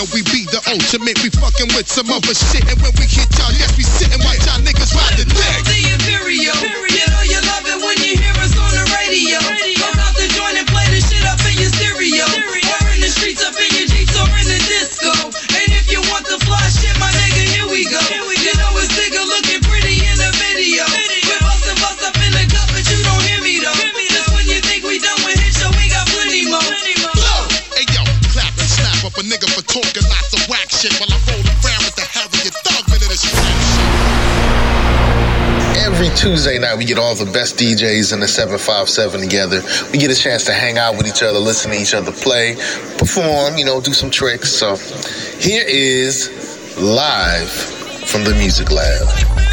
Know we be the ultimate. We fucking with some other shit. And when we hit y'all, yes, we sitting. watch y'all niggas ride the dick. The Imperial. You know you love it when you hear us on the radio. Nigga for talking lots of whack shit while I roll around with the Harriet Thugman in rap Every Tuesday night, we get all the best DJs in the 757 together. We get a chance to hang out with each other, listen to each other play, perform, you know, do some tricks. So here is live from the Music Lab.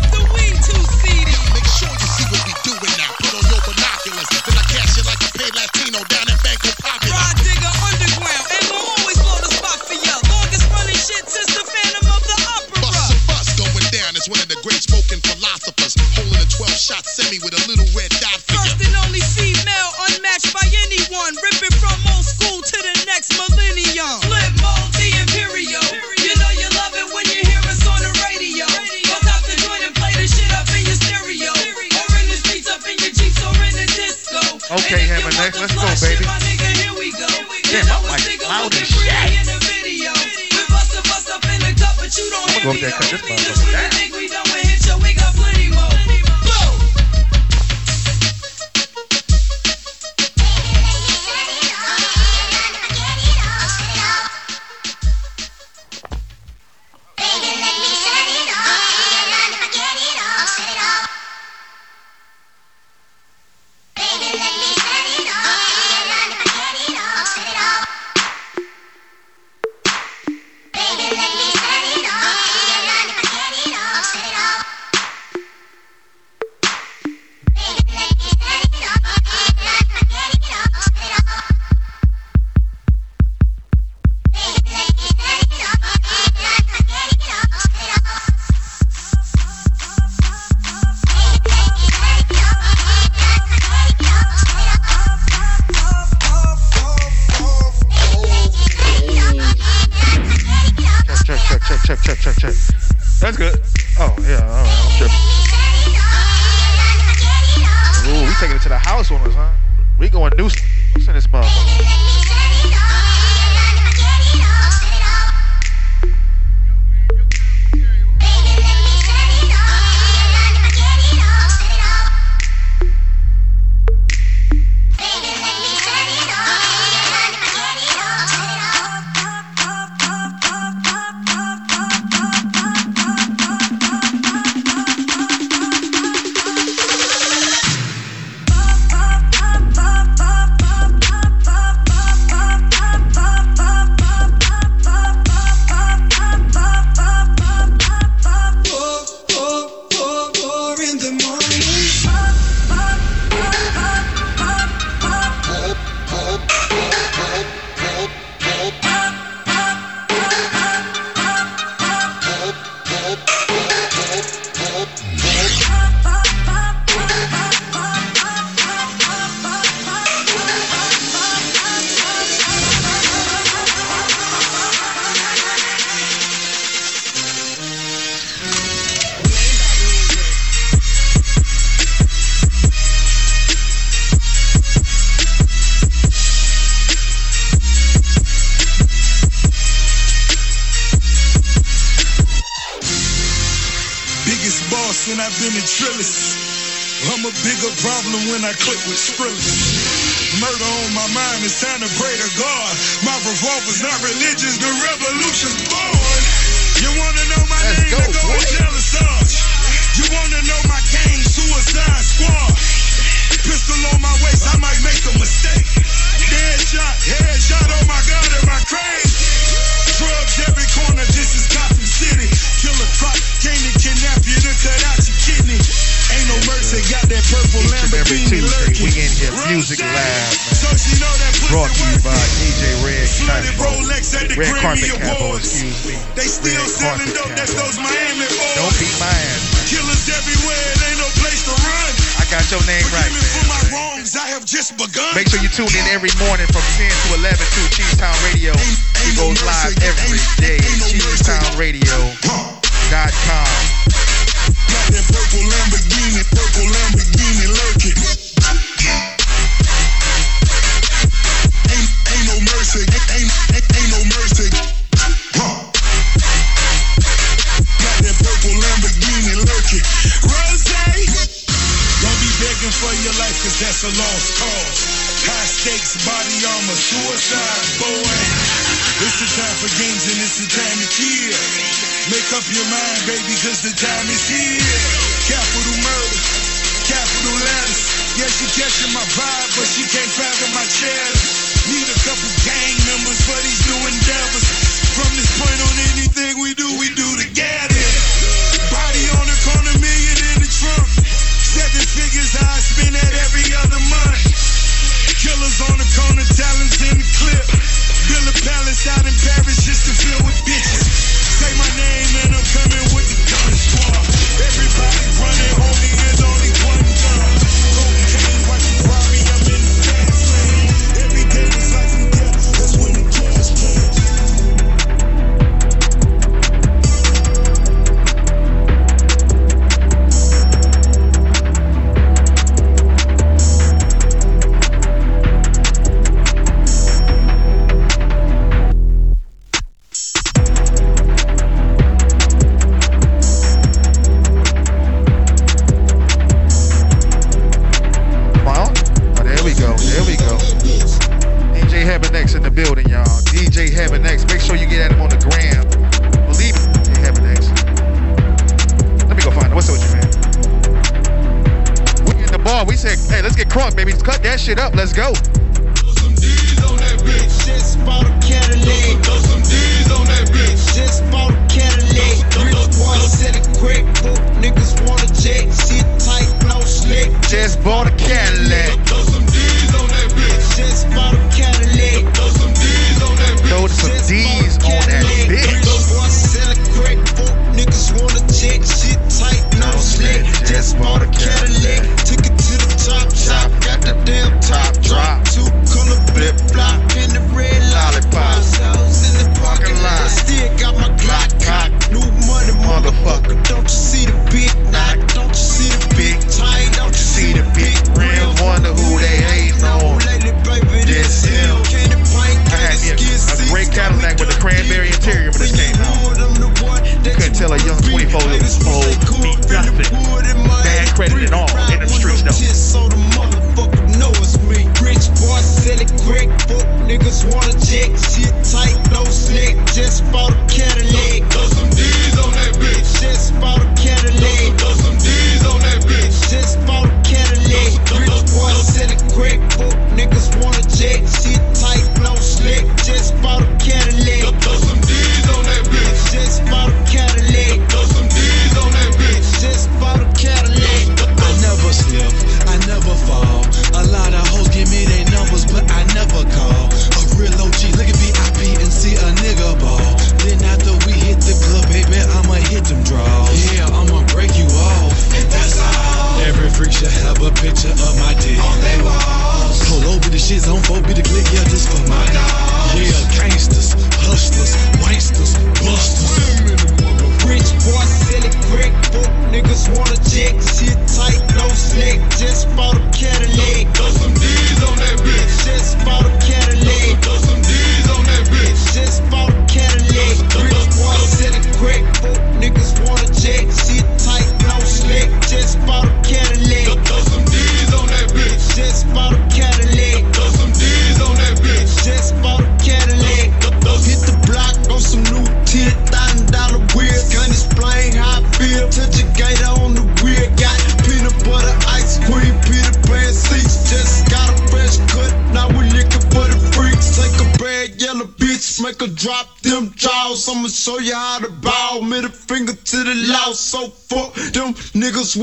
12 shot semi with a little red dot First and only female, unmatched by anyone. Ripping from old school to the next millennium. Flip mode, the Imperial. You know you love it when you hear us on the radio. Bust out the joint and play the shit up in your stereo. Or in the streets, up in your Jeeps, or in the disco. Okay, And if Hammer, you want next, the let's go, baby. shit, my nigga, here we go. Damn, You my know mic it's bigger loud as shit. in the video. We bust a bust up in the cup, but you don't I'ma go up there and cut this though. motherfucker Just when you down.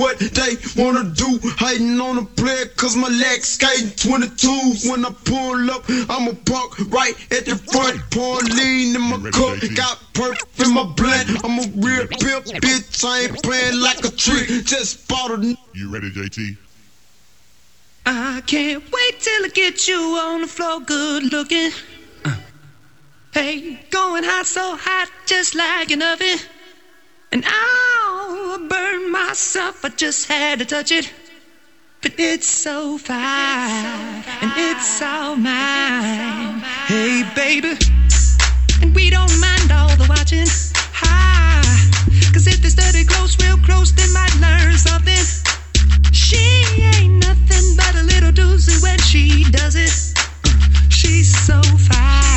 What they wanna do. Hating on a player cause my legs skating 22s. When I pull up, I'ma park right at the front. Pour lean in my cup. Got perf in my blend. I'm a real pimp, bitch. I ain't playing like a trick. Just bought a You ready, JT? I can't wait till I get you on the floor, good looking. Uh. Hey, going hot, so hot, just like an oven. And I'll burn myself, I just had to touch it. But it's so fine, and it's all mine. Hey, baby, and we don't mind all the watching. Hi, cause if they study close, real close, they might learn something. She ain't nothing but a little doozy when she does it. She's so fine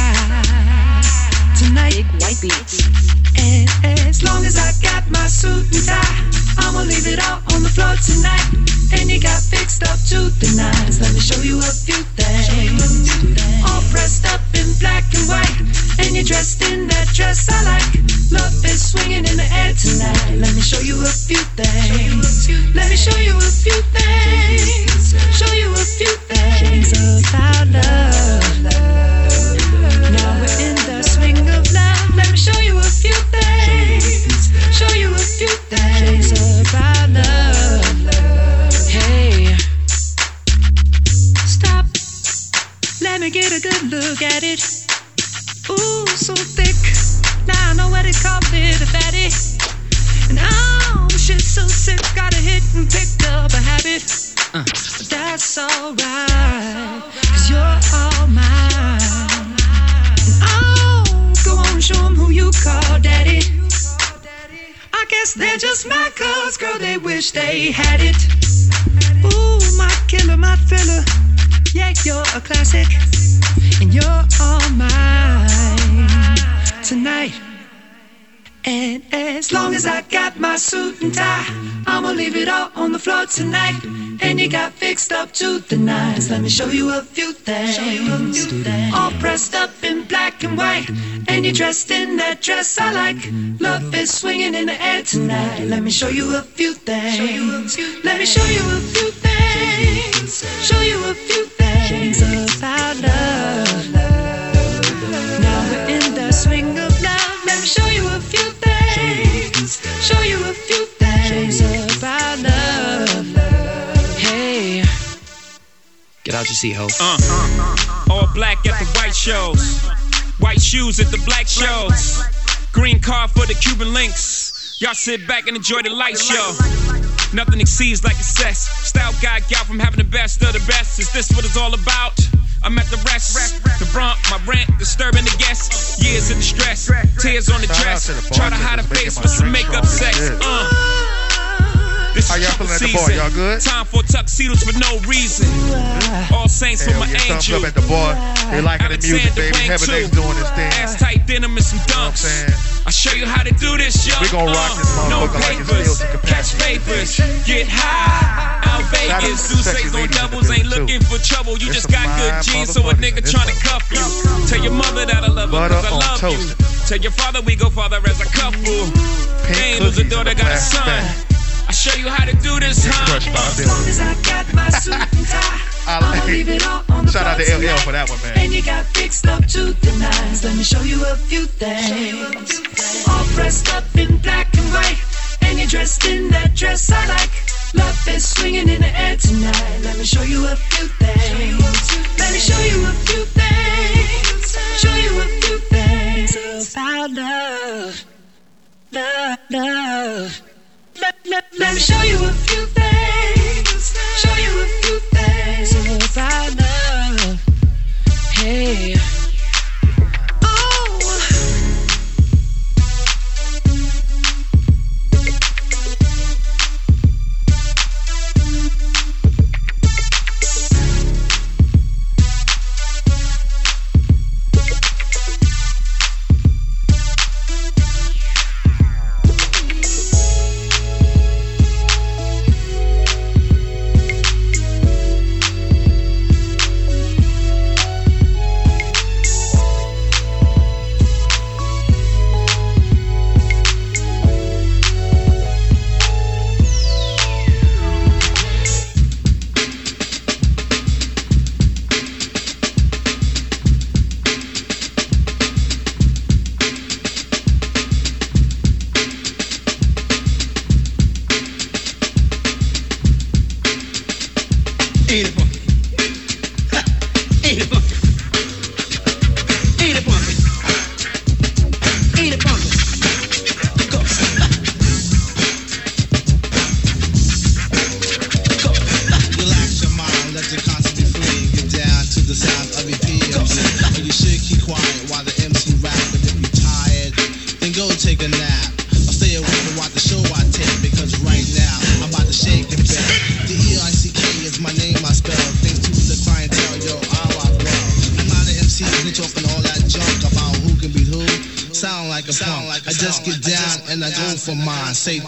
tonight. Big white beats. And as long as I got my suit and tie, I'ma leave it out on the floor tonight. And you got fixed up to the nines. Let me show you a few things. All dressed up in black and white, and you're dressed in that dress I like. Love is swinging in the air tonight. Let me show you a few things. Let me show you a few things. Show you a few things about love. Me get a good look at it. Ooh, so thick. Now I know what they call it, a fatty. And oh, shit so sick. Got a hit and picked up a habit. But that's alright, cause you're all mine. And oh, go on, show 'em who you call daddy. I guess they're just mad cause, girl, they wish they had it. Ooh, my killer, my thriller. Yeah, you're a classic. And you're all mine tonight. And as long as I got my suit and tie, I'ma leave it all on the floor tonight. And you got fixed up to the nines. Let me show you a few things. All pressed up in black and white. And you're dressed in that dress I like. Love is swinging in the air tonight. Let me show you a few things. Let me show you a few things. Show you a few things Get out your seat, ho. Uh, all black at the white shows, white shoes at the black shows, green car for the Cuban links. Y'all sit back and enjoy the light show. Nothing exceeds like excess. Style guy, gal from having the best of the best. Is this what it's all about? I'm at the rest, the brunt, my rent, disturbing the guests. Years of distress, tears on the dress. Try to hide a face with some makeup sex. Uh. This How y'all feeling at the bar? Y'all good? Tom Ford tuxedos for no reason. All saints for my yeah, thumbs up at the bar. They liking the music, baby. Heaven. X doing this thing. Ass tight denim and some dunks. I show you how to do this, yo. We gon' rock this Uh, no like it's catch papers, get high. Out Vegas, to says on Ladies in the doubles, ain't looking for trouble. You just got good genes, so a nigga in this tryna cuff you. Tell your mother that I love her, cause I love toast. you. Tell your father we go father as a couple. Lose a daughter, got a son. Bag. I show you how to do this, huh? crushed by a Uh, bill. As long as I got my suit and tie, I'ma leave it all on the Shout out to LL tonight. for that one, man. And you got fixed up to the nines. Let me show you a few things. All dressed up in black and white, and you're dressed in that dress I like. Love is swinging in the air tonight. Let me show you a few things. Let me show you a few things. Show you a few things about love, love, love. Let, let, me show you a few things. Show you a few things about love. Hey.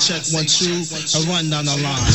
Check one two and run down the line.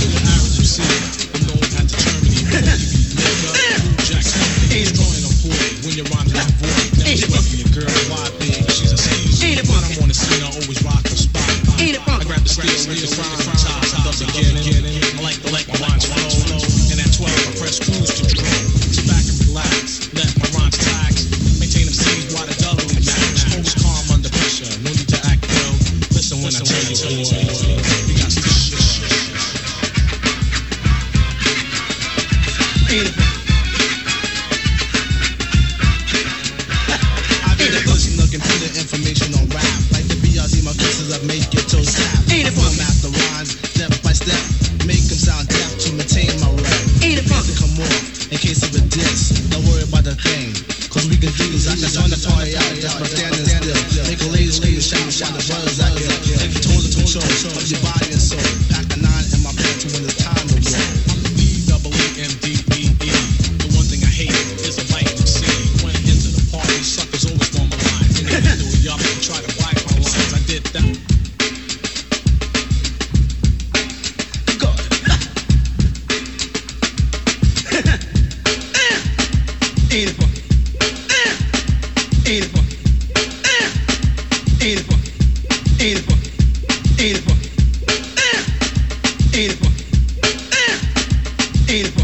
people.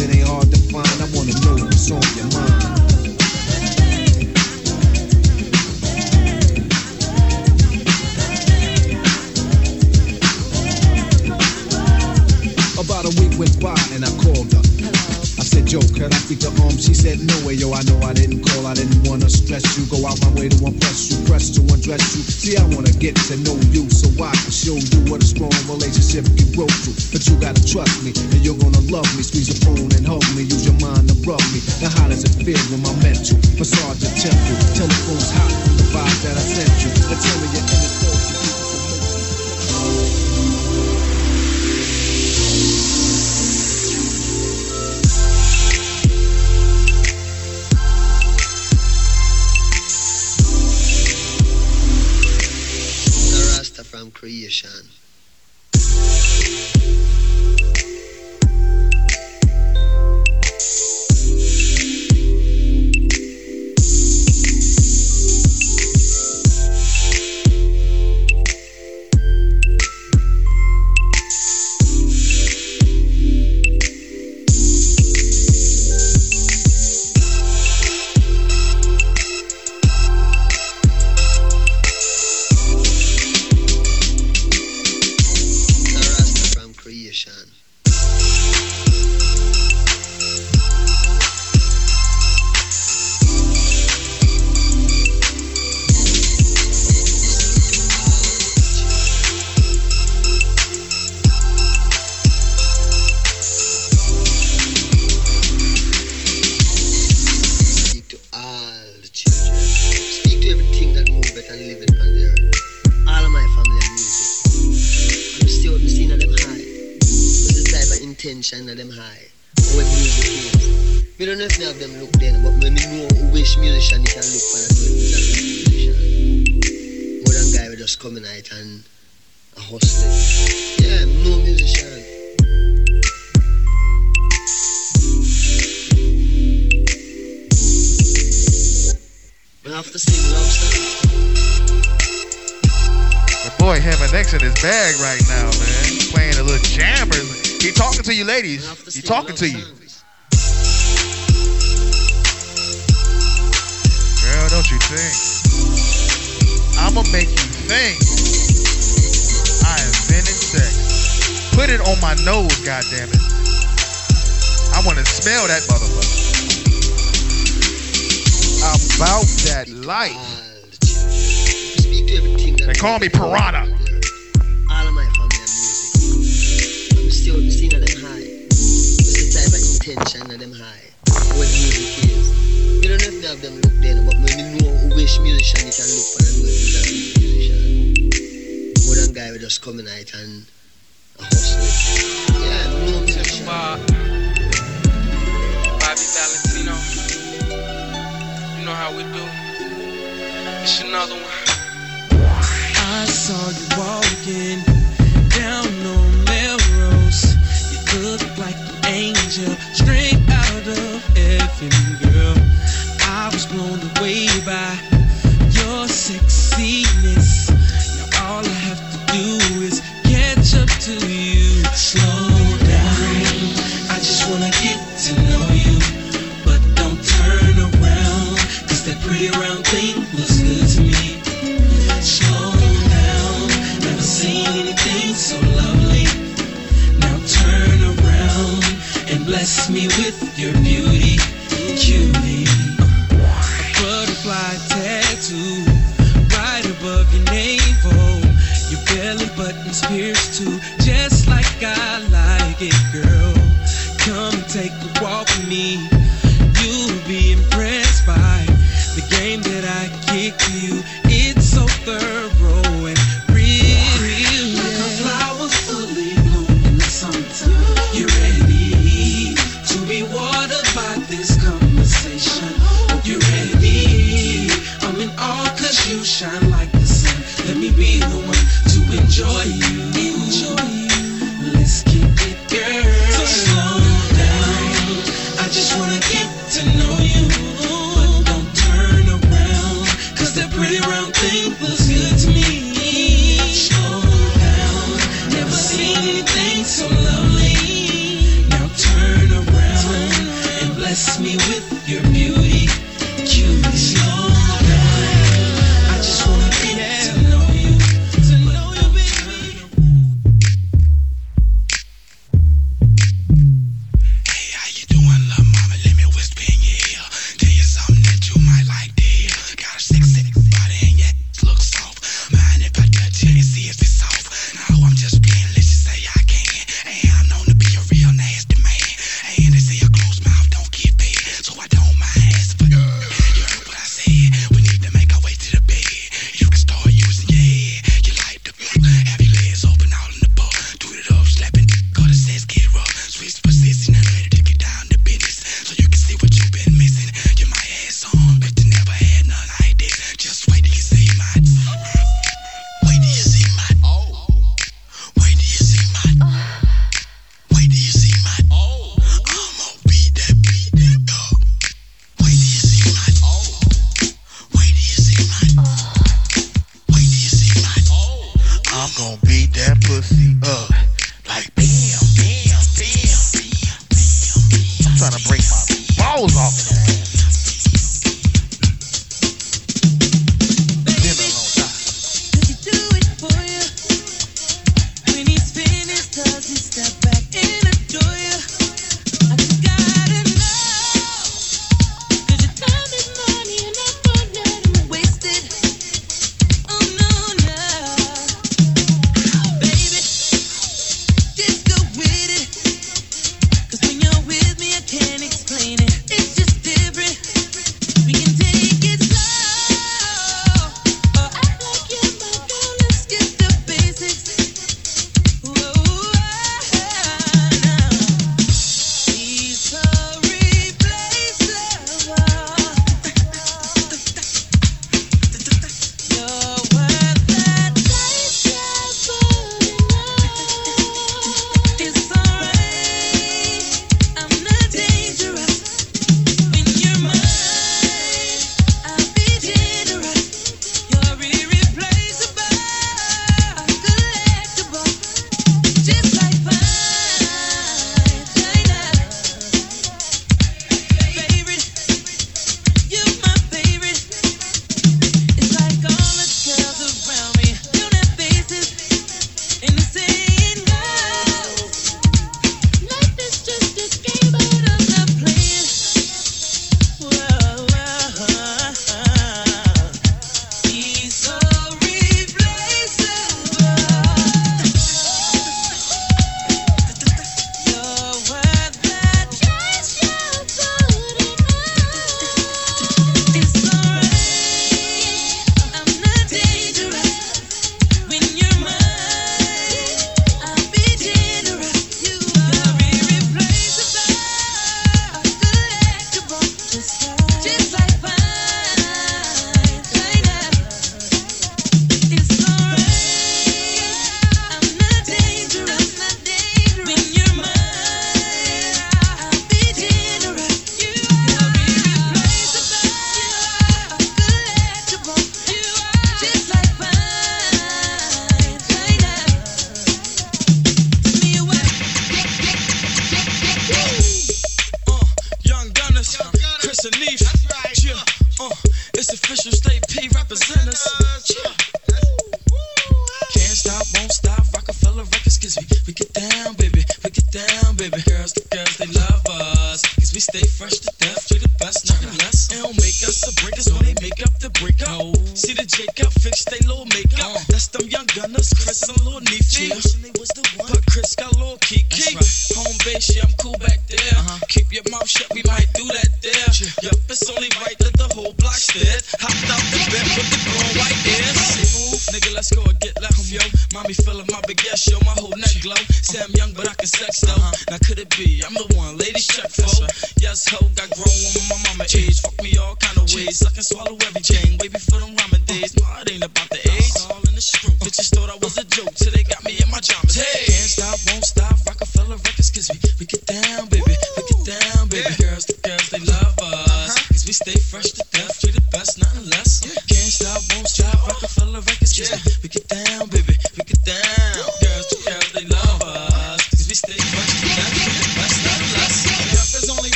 It ain't hard angel straight out of heaven,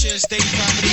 They stay.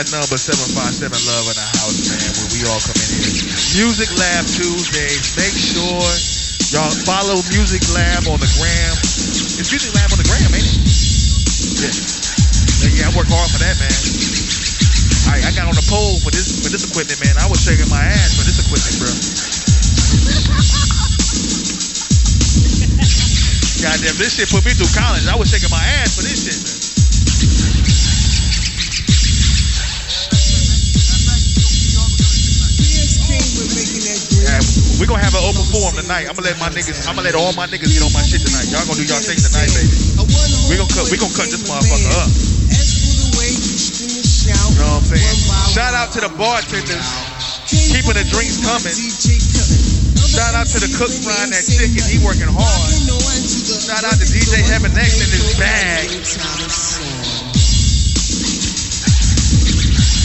Got number seven five seven love in the house, man. where we all come in here, Music Lab Tuesdays. Make sure y'all follow Music Lab on the gram. It's Music Lab on the gram, ain't it? Yeah. Yeah, I work hard for that, man. I, I got on the pole for this for this equipment, man. I was shaking my ass for this equipment, bro. Goddamn, this shit put me through college. I was shaking my ass for this shit, man. Yeah, we gonna have an open forum tonight. I'm gonna let my niggas. I'm gonna let all my niggas get on my shit tonight. Y'all gonna do y'all thing tonight, baby. We gonna cut. We gonna cut this motherfucker up. You know what I'm saying? Shout out to the bartenders keeping the drinks coming. Shout out to the cook frying that chicken. He working hard. Shout out to DJ Heaven X in his bag.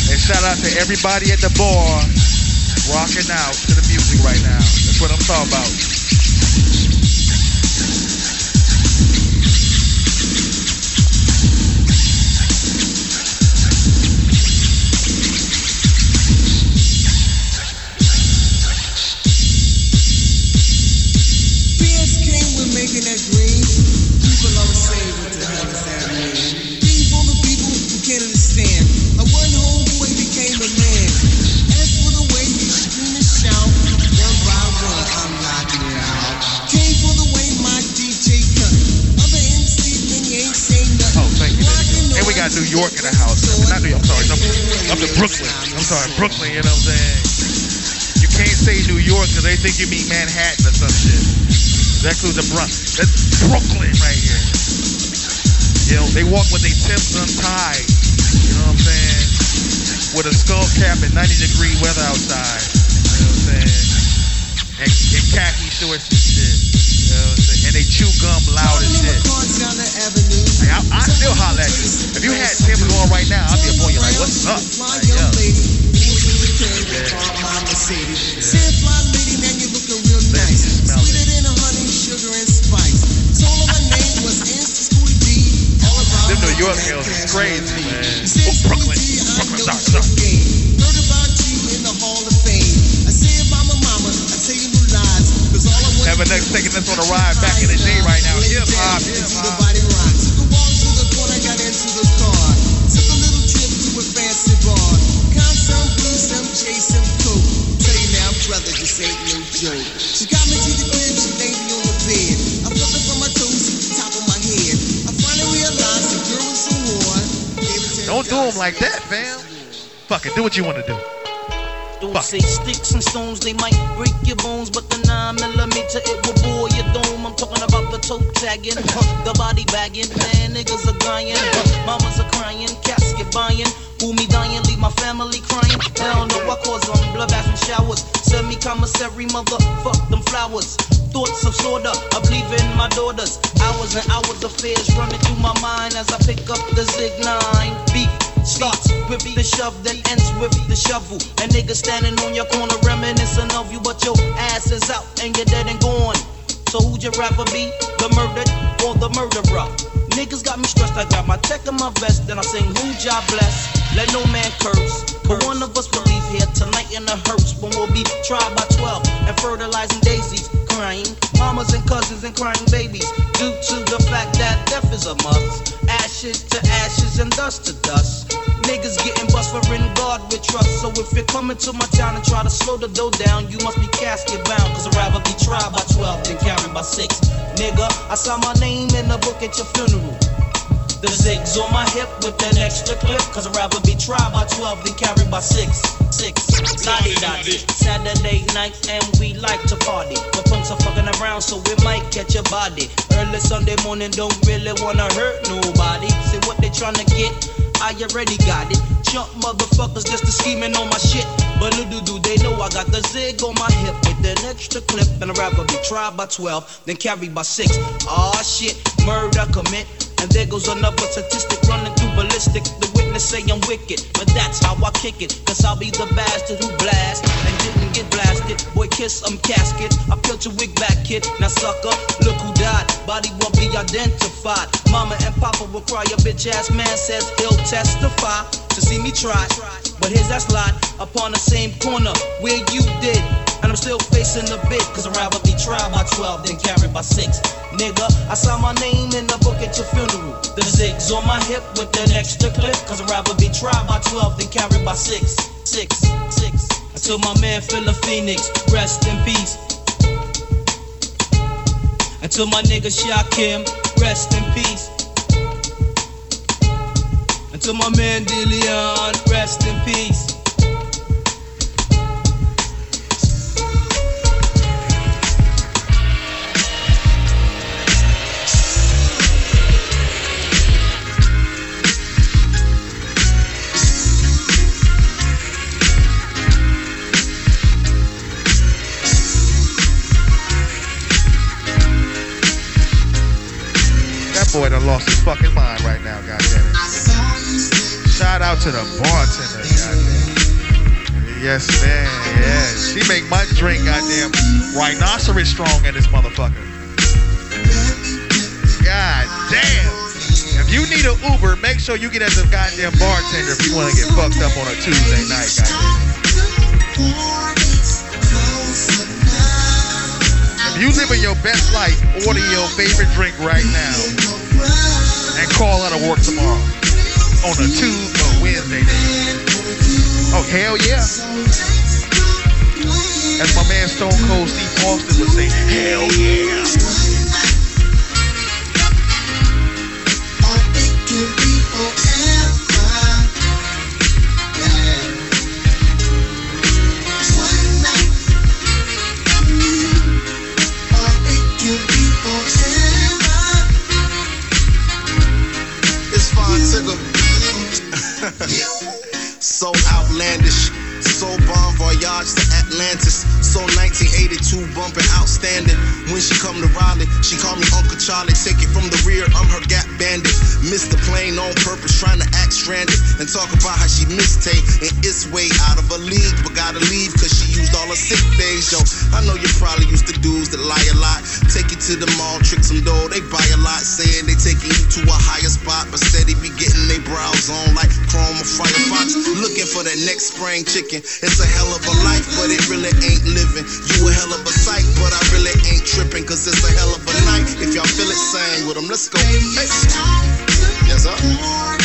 And shout out to everybody at the bar rocking out to the music right now. That's what I'm talking about. York in the house. Not New York, I'm sorry. I'm, to Brooklyn. I'm sorry, Brooklyn, you know what I'm saying? You can't say New York because they think you mean Manhattan or some shit. That includes the Bronx. That's Brooklyn right here. You know, they walk with their tips untied. You know what I'm saying? With a skull cap and 90 degree weather outside. You know what I'm saying? And, and khaki shorts they chew gum loud as shit. I, I still holler at you. If you had Tim's on right now, I'd be upon you like, what's up? Like, Them New York girls is crazy, man. Oh, Brooklyn. Brooklyn, sorry, sorry. Heaven X taking us on a ride back in the day right now. Hip hop, hip the hop. body rock. Took a walk to the corner, got into the car. Took a little trip to a fancy bar. Count some blue, some chase, some coke. Tell you now, brother, this ain't no joke. She got me to the crib, she laid me on the bed. I felt it from my toes to the top of my head. I finally realized the girl was so warm. Gave it to Don't do them like that, fam. Fuck it, do what you want to do. Say sticks and stones, they might break your bones, but the 9 millimeter it will bore your dome. I'm talking about the toe tagging, the body bagging, man, niggas are dying, mamas are crying, casket buying. Who me dying, leave my family crying. Hell no, I cause them blood baths and showers. Send me commissary, mother, fuck them flowers. Thoughts of slaughter, I believe in my daughters. Hours and hours of fears running through my mind as I pick up the Zig 9. Beat starts with the shove, then ends with the shovel. And niggas standing on your corner reminiscing of you, but your ass is out and you're dead and gone. So who'd you rather be, the murdered or the murderer? Niggas got me stressed, I got my tech in my vest, then I sing who job bless. Let no man curse. But one of us will leave here tonight in a hearse when we'll be tried by 12 and fertilizing daisies, crying mamas and cousins and crying babies due to the fact that death is a must. Ashes to ashes and dust to dust. Niggas getting bust for in God with trust. So if you're coming to my town and try to slow the dough down, you must be casket bound. Cause I'd rather be tried by 12 than carried by 6. Nigga, I saw my name in the book at your funeral. The zigs on my hip with an extra clip. Cause I'd rather be tried by 12 than carried by 6. 6. Lottie dotty. Saturday night and we like to party. But punks are fucking around so we might catch a body. Early Sunday morning don't really wanna hurt nobody. See what they tryna get. I already got it. Jump motherfuckers just to scheming on my shit. But do do they know I got the zig on my hip with an extra clip. And I'd rather be tried by 12 then carried by 6. Aw shit, murder commit. And there goes another statistic running through ballistic. The witness say I'm wicked, but that's how I kick it. Cause I'll be the bastard who blast and didn't get blasted. Boy, kiss um casket. I peeled your wig back, kid. Now sucker, look who died. Body won't be identified. Mama and Papa will cry. Your bitch ass man says he'll testify to see me try. But here's that slide upon the same corner where you did. And I'm still facing the bit, cause I'd rather be tried by 12 than carried by 6. Nigga, I saw my name in the book at your funeral. The zigs on my hip with that extra clip, cause I'd rather be tried by 12 than carried by 6. 6, 6. I told my man Phil Phoenix, rest in peace. Until my nigga Shakim, rest in peace. Until my man rest in peace. Boy done lost his fucking mind right now, goddamn. Shout out to the bartender, goddamn. Yes, man, yeah. She make my drink, goddamn, rhinoceros strong in this motherfucker. God damn. If you need an Uber, make sure you get at the goddamn bartender if you want to get fucked up on a Tuesday night, goddamn. If you living your best life, order your favorite drink right now and call out of work tomorrow on a Tuesday or Wednesday. Oh hell yeah! As my man Stone Cold Steve Austin would say, hell yeah! So outlandish. So bon voyage Atlantis. So 1982 bumping outstanding. When she come to Raleigh, she call me Uncle Charlie. Take it from the rear, I'm her gap bandit. Missed the plane on purpose, trying to act stranded. And talk about how she Tay and it's way out of her league. But gotta leave cause she used all her sick days. Yo, I know you probably used to dudes that lie a lot. Take you to the mall, trick some dough. They buy a lot, saying they taking you to a higher spot. But steady be getting they brows on like chrome or firefox. Looking for that next spring chicken. It's a hell of a life, but it really ain't living. You a hell of a sight, but I really ain't tripping. Cause it's a hell of a night. If y'all feel it, sing with them. Let's go. Hey. Yes, sir.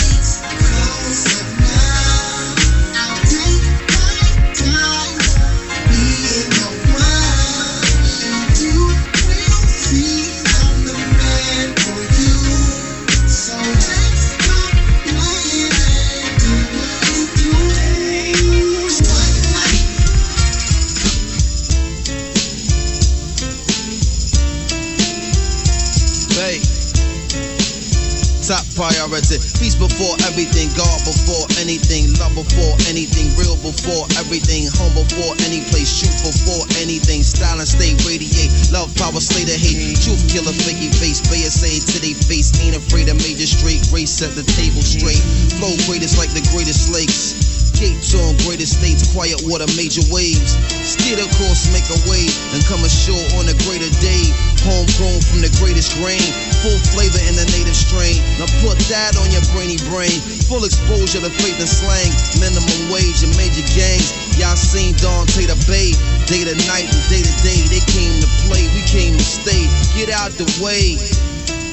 Priority, peace before everything, God before anything, love before anything, real before everything, home before any place, shoot before anything, style and stay radiate, love power, slay the hate, truth killer, fakey face, say to they face, ain't afraid of major straight, race at the table straight, flow greatest like the greatest lakes. Gates on great estates, quiet water, major waves. Steer the course, make a way, and come ashore on a greater day. Homegrown from the greatest grain, full flavor in the native strain. Now put that on your brainy brain. Full exposure to faith and slang, minimum wage and major gangs. Y'all seen Dante the Bay, day to night and day to day. They came to play, we came to stay. Get out the way.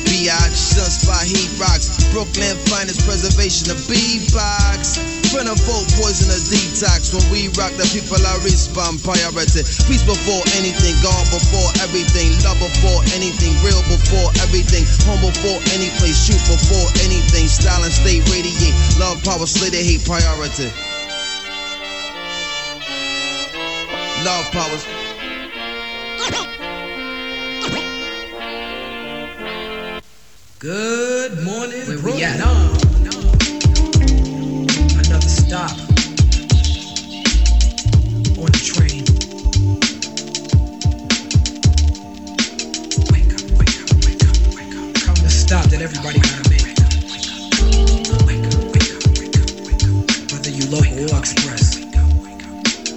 Biatch, Sunspot, Heat Rocks, Brooklyn finest preservation of B-Box. Friend of folk, poison a detox. When we rock, the people are respond priority. Peace before anything, God before everything, love before anything, real before everything, home before any place, shoot before anything, style and stay radiate, love, power, slay the hate priority. Love powers. Good morning, Where Brooklyn. No, no. Another stop on the train. Wake up, wake up, wake up, wake up. Come the stop that everybody gotta make. Whether you local or express.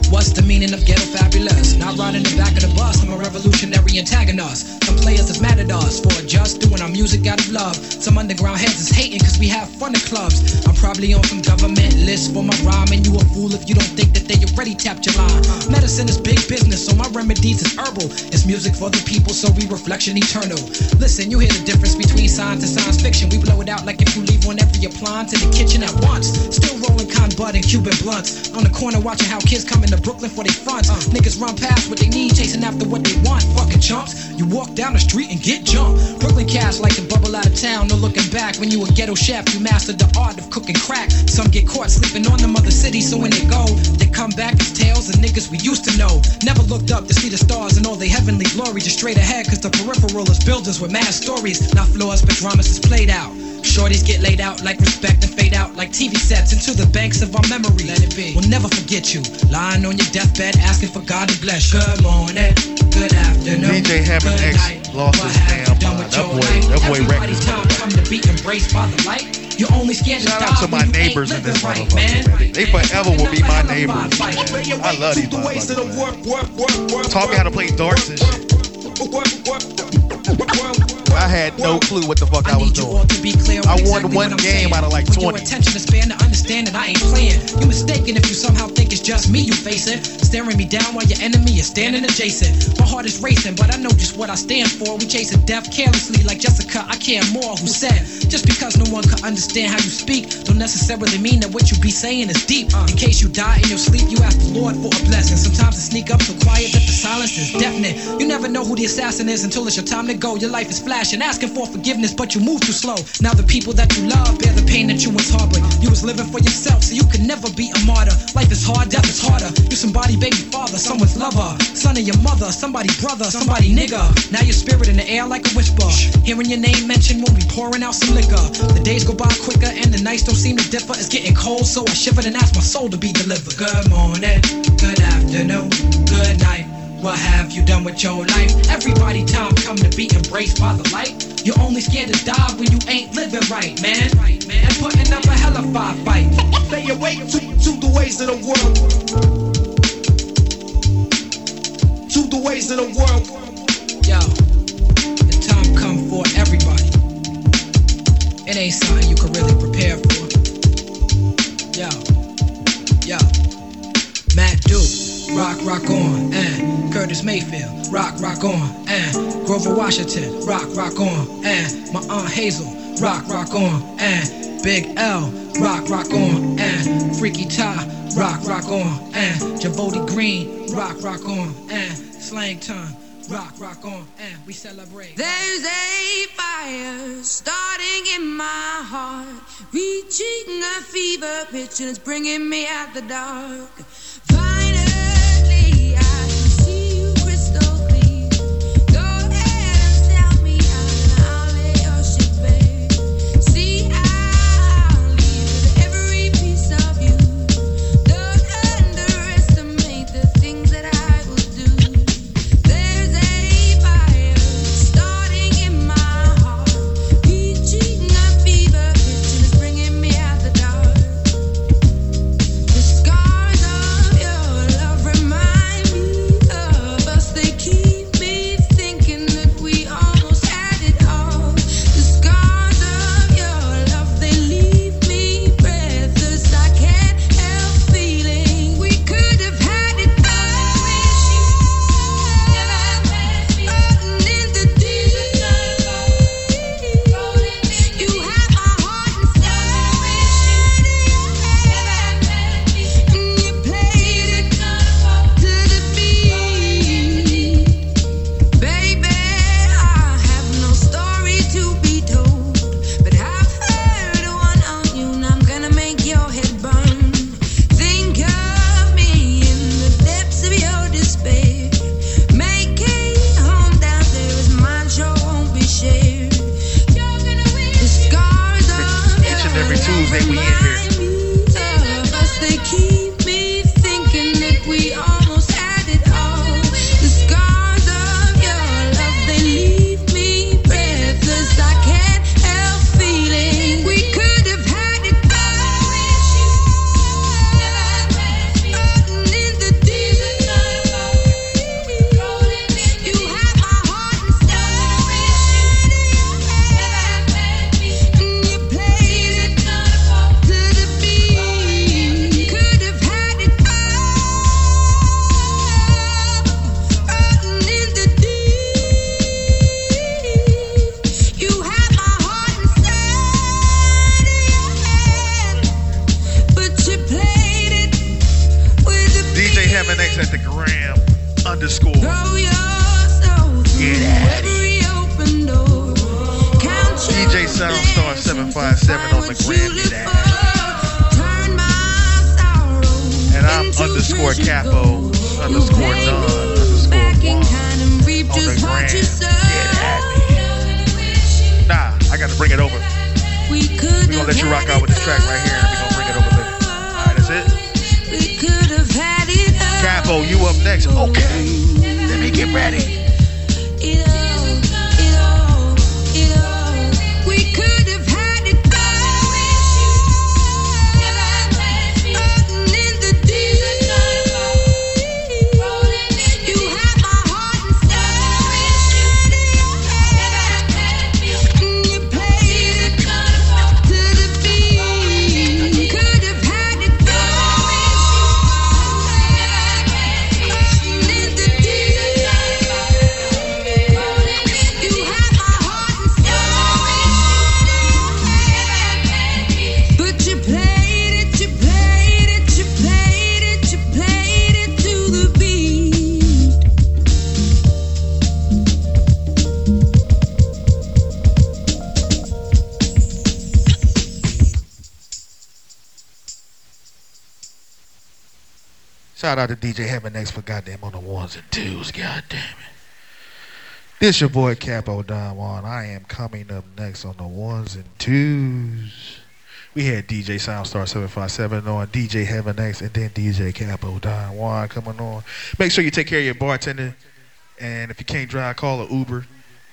What's the meaning of ghetto fabulous? Not riding the back of the bus. I'm a revolutionary antagonist. Some players at us for just doing our music out of love. Some underground heads is hating cause we have fun at clubs. I'm probably on some government list for my rhyme, and you a fool if you don't think that they already tapped your line. Medicine is big business, so my remedies is herbal. It's music for the people, so we reflection eternal. Listen, you hear the difference between science and science fiction. We blow it out like if you leave one every appliance in the kitchen at once. Still rolling con bud and Cuban blunts. On the corner watching how kids come into Brooklyn for their fronts. Niggas run past what they need, chasing after what they want. Fucking chumps. You walk down the street and get jumped. Brooklyn cats like to bubble out of town, no looking back. When you a ghetto chef, you mastered the art of cooking crack. Some get caught sleeping on the mother city, so when they go, they come back as tales of niggas we used to know. Never looked up to see the stars and all their heavenly glory, just straight ahead, cause the peripheral is buildings with mad stories, not flaws, but dramas is played out. Shorties get laid out like respect and fade out like TV sets into the banks of our memory. Let it be. We'll never forget you. Lying on your deathbed, asking for God to bless you. Good morning, good afternoon. DJ Heaven good X night. lost What his damn done mind. with That your boy- life? that boy wrecked Everybody's time come to be embraced by the light. You're only scared Shout out to my neighbors in this right, motherfucker, man. They forever will be my neighbors. I love these motherfuckers. Taught me how to play darts and shit. I had no clue what the fuck I, was doing. to be clear I on won exactly one what I'm game saying. out of like When your attention to span to understand that I ain't playing. You mistaken if you somehow think it's just me you facing. Staring me down while your enemy is standing adjacent. My heart is racing, but I know just what I stand for. We chasing death carelessly like Jessica. I care more. Who said just because no one can understand how you speak, don't necessarily mean that what you be saying is deep. Uh. In case you die in your sleep, you ask the Lord for a blessing. Sometimes it sneak up so quiet that the silence is deafening. You never know who the assassin is until it's your time to go. Your life is flashing, asking for forgiveness, but you move too slow. Now the people that you love bear the pain that you once harbored. You was living for yourself, so you could never be a martyr. Life is hard, death is harder. You somebody baby father, someone's lover, son of your mother, somebody brother, somebody nigga. Now your spirit in the air like a whisper. Hearing your name mentioned when we pouring out some liquor. The days go by quicker and the nights don't seem to differ. It's getting cold, so I shivered and asked my soul to be delivered. Good morning, good afternoon, good night. What have you done with your life? Everybody time come to be embraced by the light. You're only scared to die when you ain't living right, man. And putting up a hell of a fight. Lay awake to, to the ways of the world. To the ways of the world. Yo, the time come for everybody. It ain't something you can really prepare for. Yo, yo, Matt Duke, rock, rock on, and Curtis Mayfield, rock, rock on, and Grover Washington, rock, rock on, and my Aunt Hazel, rock, rock on, and Big L, rock, rock on, and Freaky Tah, rock, rock on, and Javoti Green, rock, rock on, and Slang Ton, rock, rock on, and we celebrate. There's a fire starting in my heart, reaching a fever pitch, and it's bringing me out the dark. Finally, This your boy Capo Don Juan. I am coming up next on the ones and twos. We had DJ Soundstar 757 on, DJ Heaven X, and then DJ Capo Don Juan coming on. Make sure you take care of your bartender. And if you can't drive, call an Uber.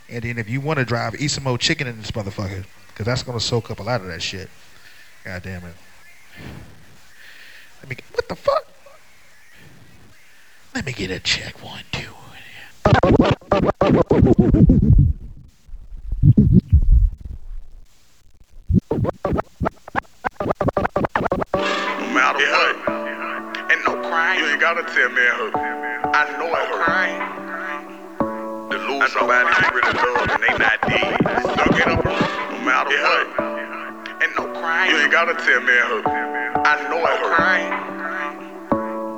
And then if you want to drive, eat some more chicken in this motherfucker. Because that's going to soak up a lot of that shit. God damn it. Let me, what the fuck? Let me get a check one, two. Matter what. Ain't no crying. You ain't gotta tell me who. I know it crying. To lose somebody you really love and they not dead. Suck it up. No matter what. Ain't no crying. You ain't gotta tell me who. I know it crying.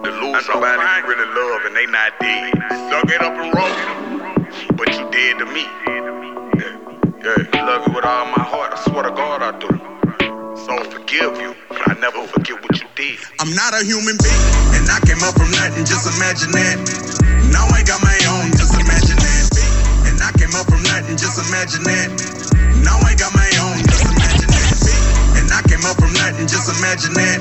To lose somebody you really love and they not dead. Suck it up and roll. To me. Yeah, yeah. Love you with all my heart. I swear to God I do. So forgive you, but I never forget what you did. I'm not a human being, and I came up from nothing, just imagine that. Now I got my own, just imagine that. And I came up from nothing, just imagine that. Now I got my own, just imagine that. And I came up from nothing, just imagine that.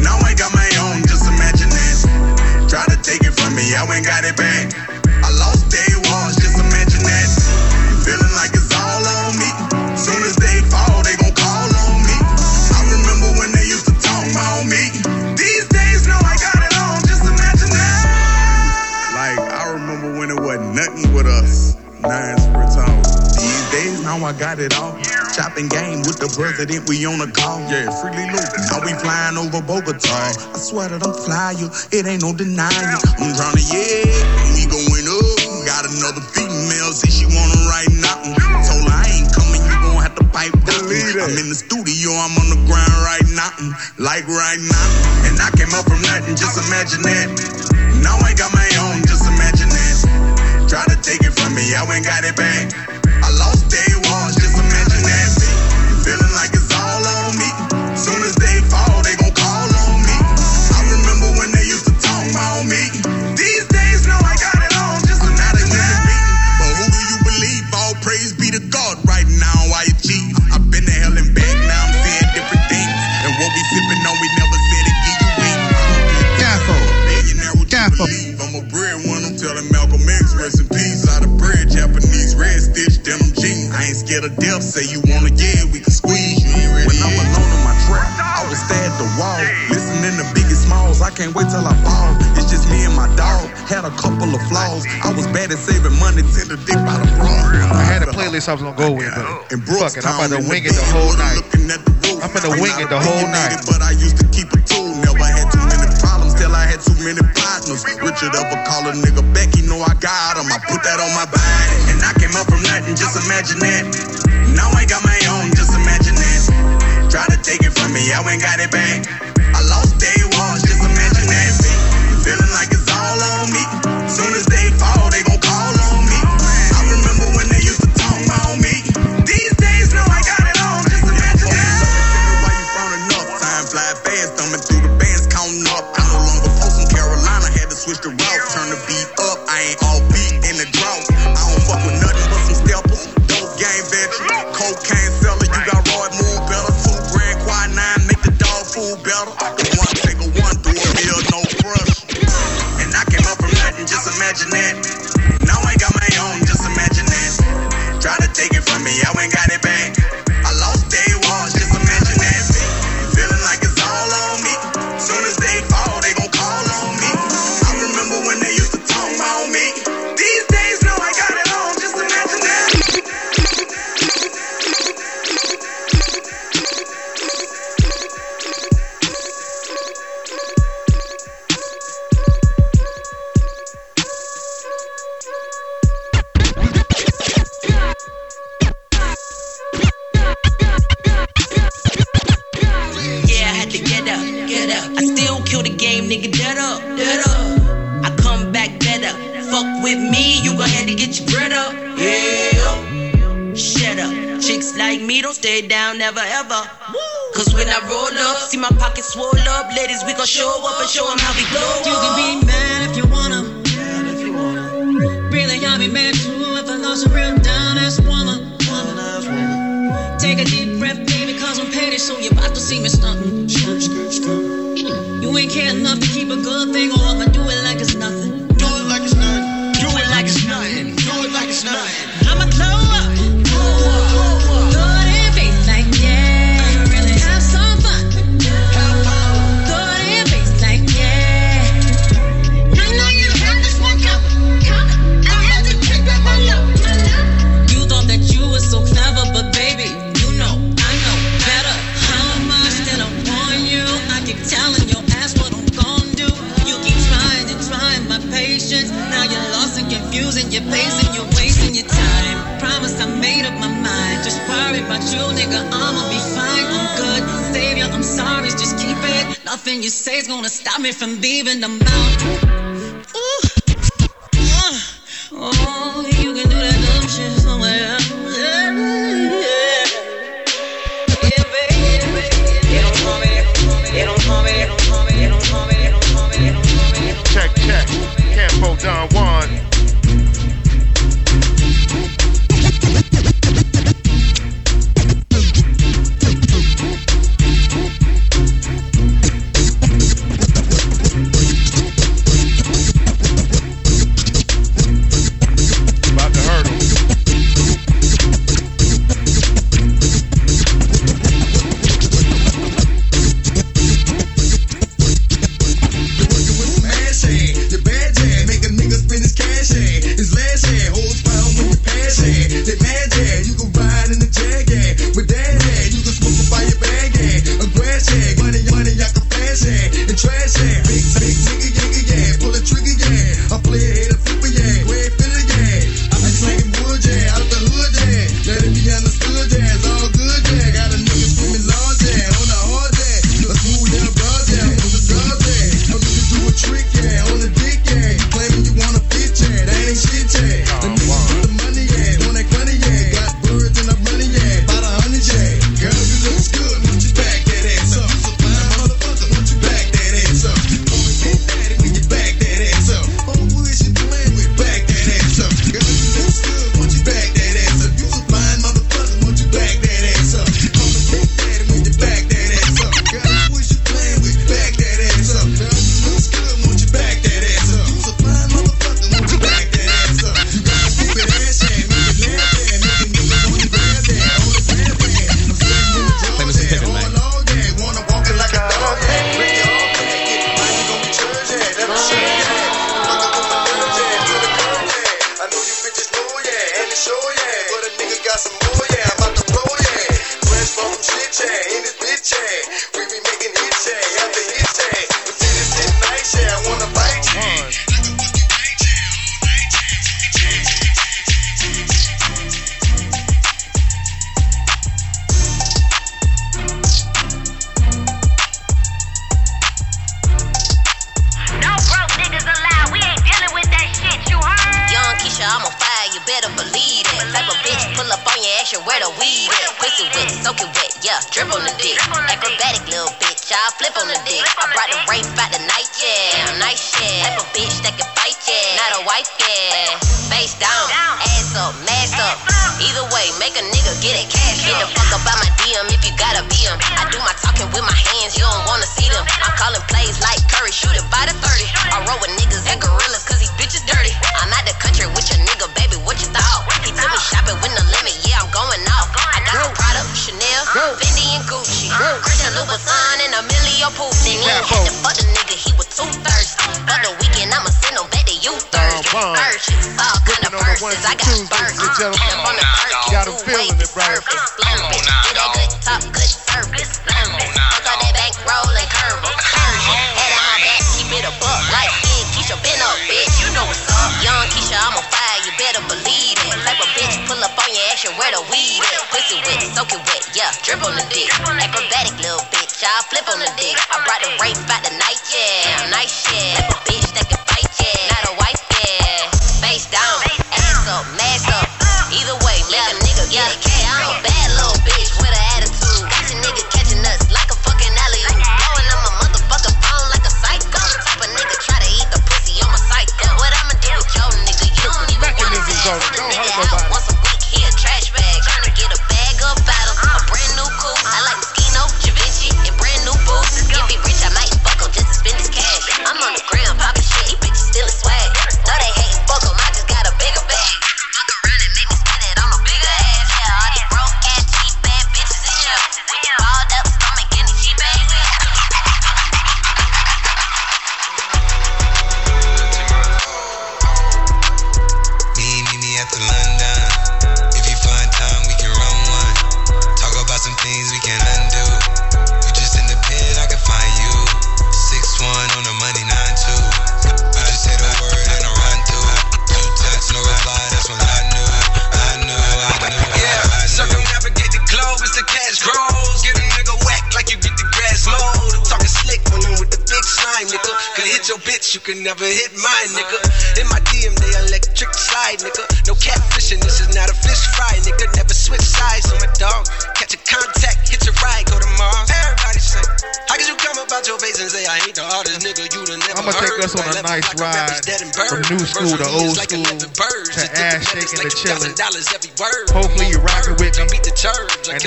Now I got my own, just imagine that. Try to take it from me, I ain't got it back. I got it all. Chopping game with the president, we on a call. Yeah, freely loot. Now we flying over Bogota. I swear that I'm flyer, it ain't no denying. I'm to, yeah, we going up. Got another female, say she wanna write nothing. Told her I ain't coming, you gon' have to pipe down. I'm in the studio, I'm on the ground right now, like right now. And I came up from nothing, just imagine that. Now I got my own, just imagine that. Try to take it from me, I ain't got it back. Scared of death, say you wanna, get, we can squeeze. You ain't ready When I'm alone in my trap, I will stare at the wall. Listening to Biggie Smalls, I can't wait till I fall. It's just me and my dog, had a couple of flaws. I was bad at saving money, till the dick by the bra. I had a playlist I was gonna go with, but fuck it, I'm about to wing it the whole night. I'm gonna wing it the whole night. But I used to keep a tool, never had too many problems till I had too many partners. Richard ever call a nigga back, he know I got him. I put that on my body, and I came up from nothing, just imagine that. Now I got my own, just imagine that. Try to take it from me, I ain't got it back. don't stay down, never ever. Cause when I roll up, see my pockets swole up. Ladies, we gon' show up and show them how we glow. You can be mad if you wanna. Really, I'll be mad too if I lost a real down ass woman. Take a deep breath, baby, cause I'm petty, so you're about to see me stuntin'. You ain't care enough to keep a good thing, or I'ma do it like nothing you say is gonna stop me from leaving the mountain. nigga got some more, yeah. I'm about to roll, yeah. Fresh from shit, Chat, In his bitch, yeah.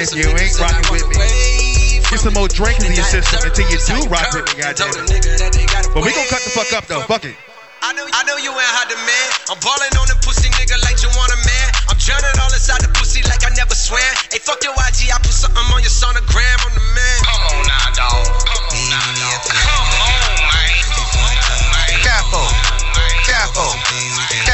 if you ain't rocking with me. Get some more drink in your system until you do rock with me, goddamn. But we gonna cut the fuck up though, fuck it. I know, you ain't hot man. I'm ballin' on the pussy nigga like you want a man. I'm drowning all inside the pussy like I never swam. Hey, fuck your IG, I put something on your sonogram. on the man. Come on now, dog. Come on now, dog. Come on, man. Come on, man. Careful. Careful.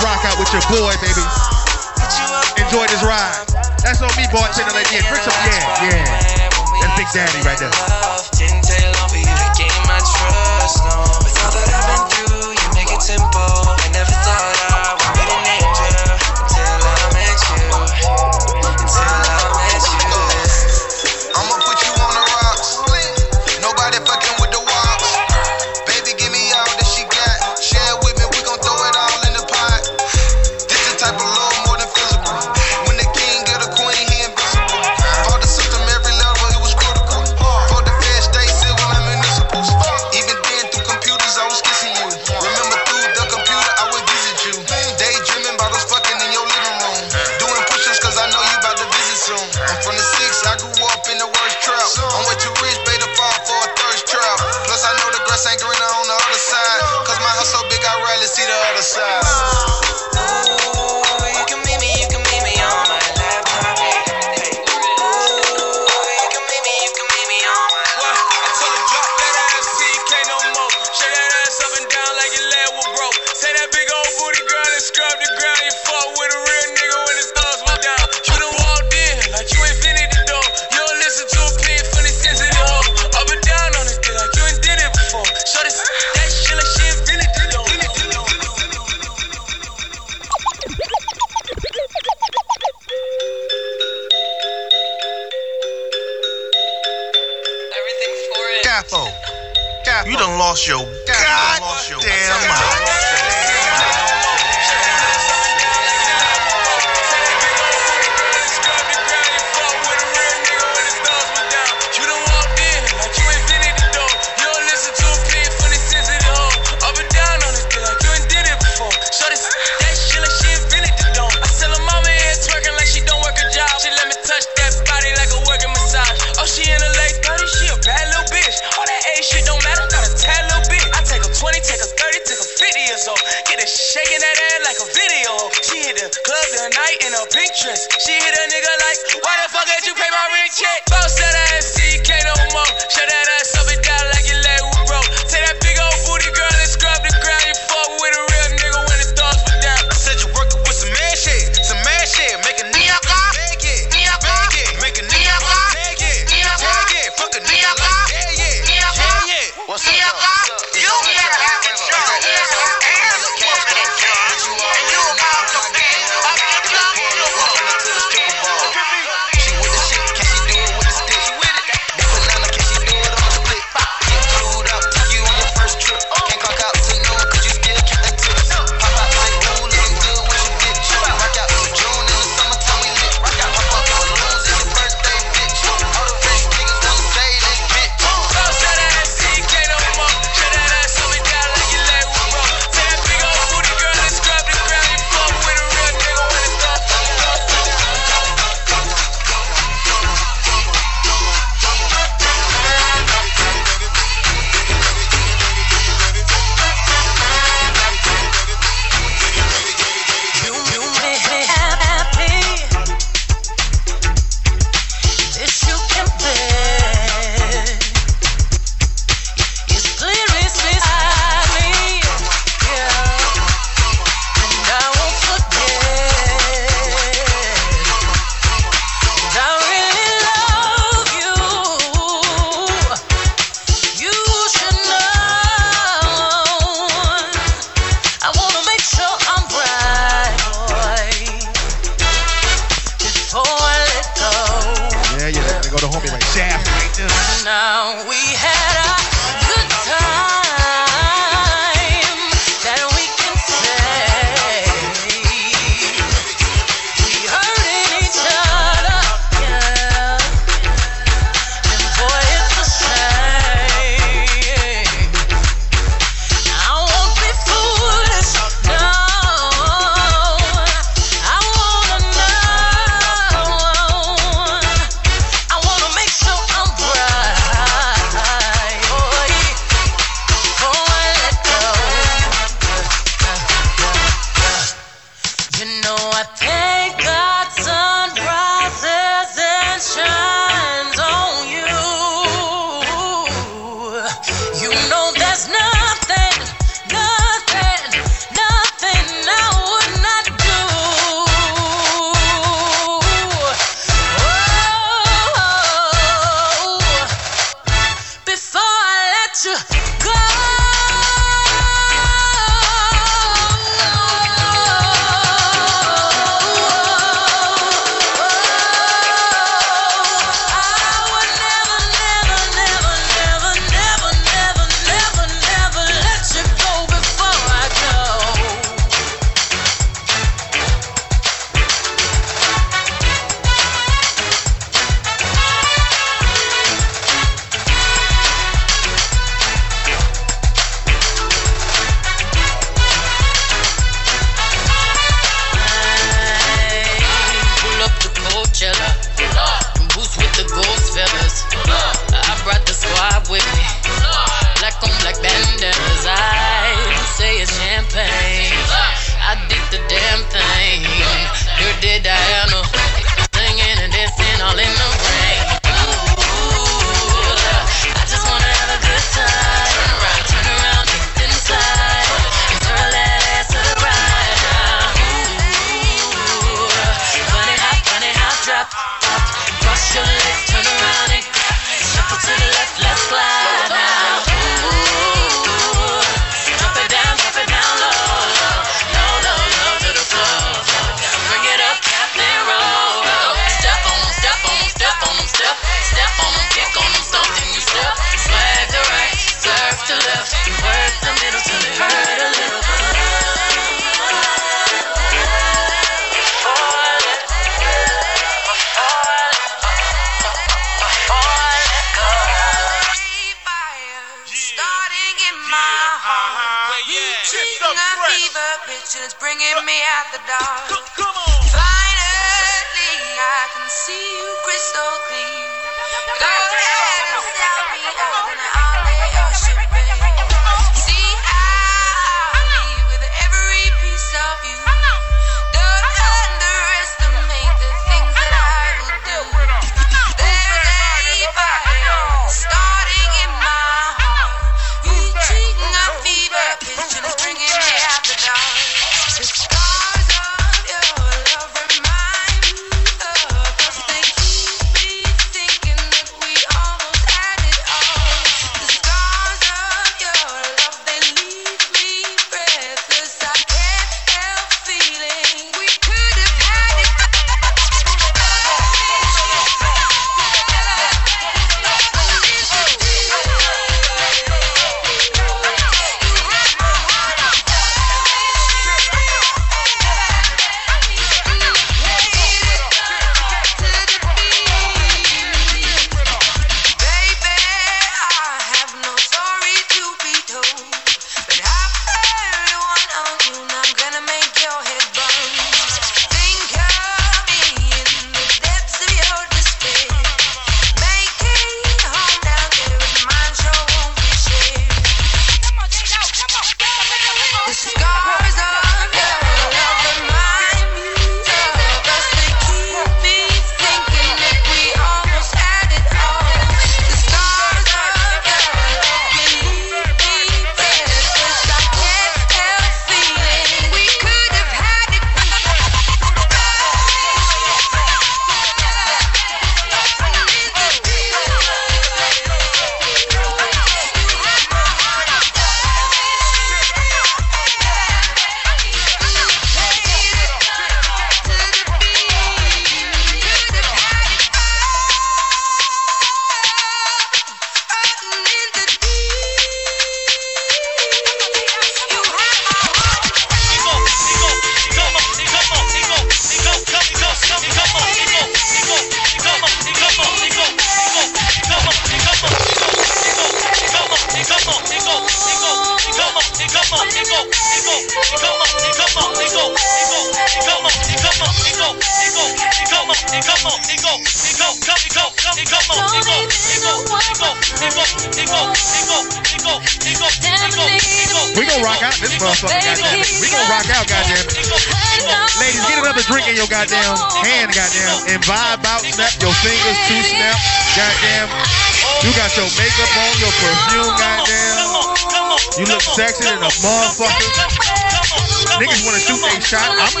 motherfucker. Niggas want to shoot they shot. I'ma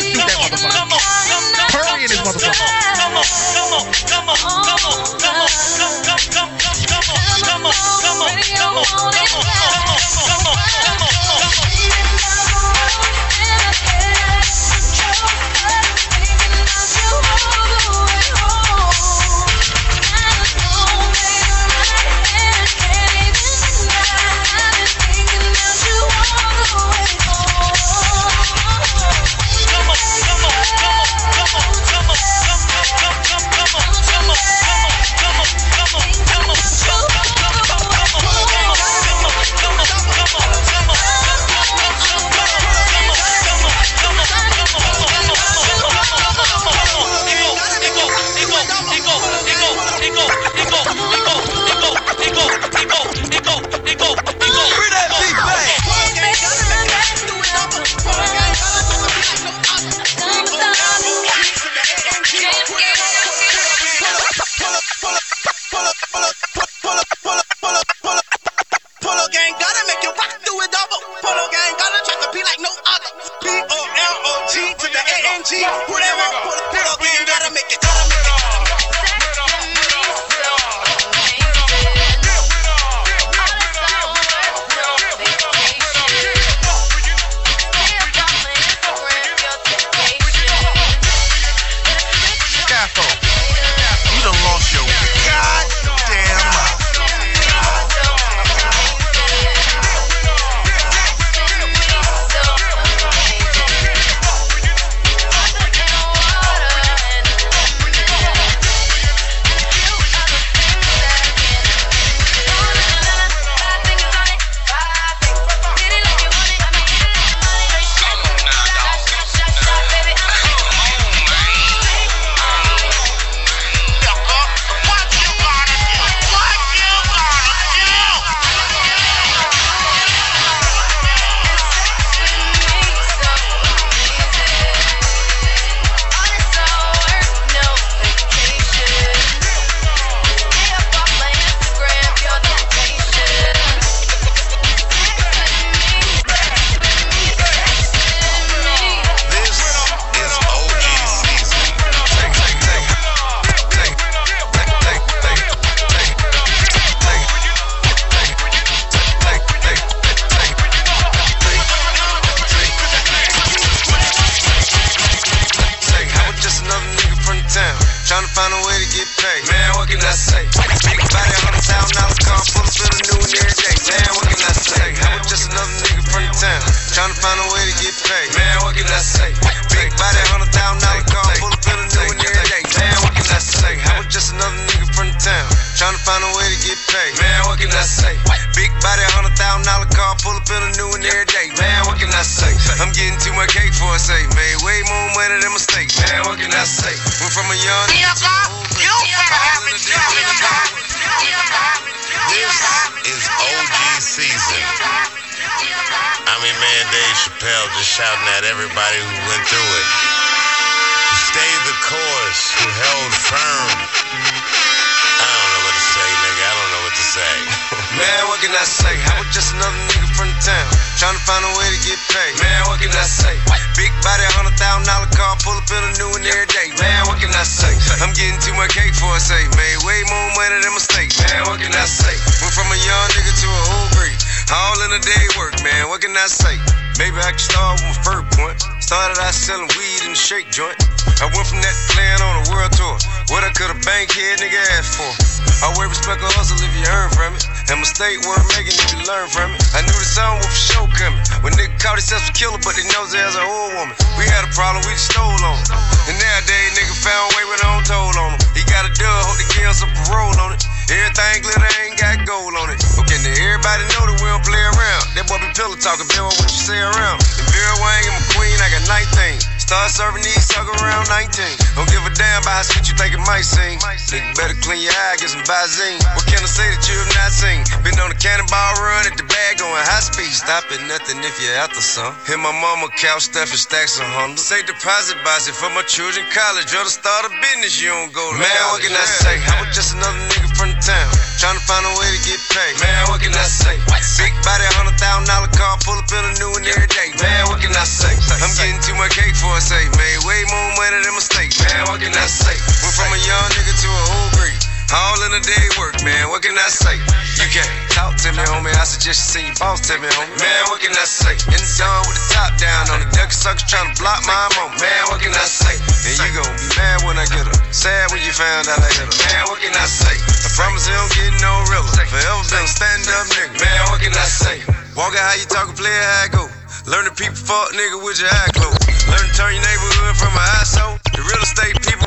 some. Hit my mama couch stuffing stacks of hundreds. Say deposit box it for my children college or to start a business you don't go to. Man, what can I say? I was just another nigga from the town. Trying to find a way to get paid. Man, what can I say? Big body, hundred thousand dollar car, pull up in a new one every day. Man, what can I say? I'm getting too much cake for a say. Made way more money than mistake. Man, what can I say? Went from a young nigga to a old breed. All in a day work, man. What can I say? You can't talk to me, homie. I suggest you see your boss tell me, homie. Man, what can I say? In the dawn with the top down on the duck suckers trying to block my moment. Man, what can I say? And you gon' be mad when I get up. Sad when you found out I hit her. Man, what can I say? I promise it don't get no realer. Forever been a stand up nigga. Man, what can I say? Walk out how you talkin', play it how it go. Learn to people fuck nigga with your eye closed. Learn to turn your neighborhood from a household. The real estate people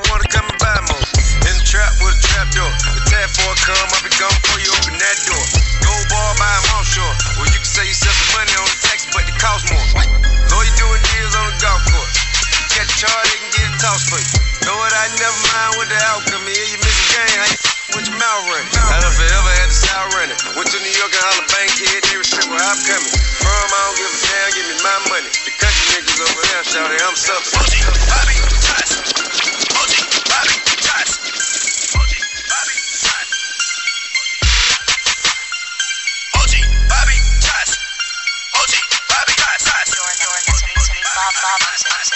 trap with a trap door. The tab for a come, I be gone before you open that door. Gold bar by them offshore. Well, you can say you sell some money on the tax, but it costs more. Lawyer doing deals on the golf course. You catch a charge, they can get it tossed for you. Know what? I never mind what the outcome is. You miss a game, how you with your mouth running? I done forever had the south running. Went to New York and holler bank kid, they respect where I'm coming. From, I don't give a damn, give me my money. The country niggas over there, shout I'm something. OG, Bobby, Josh.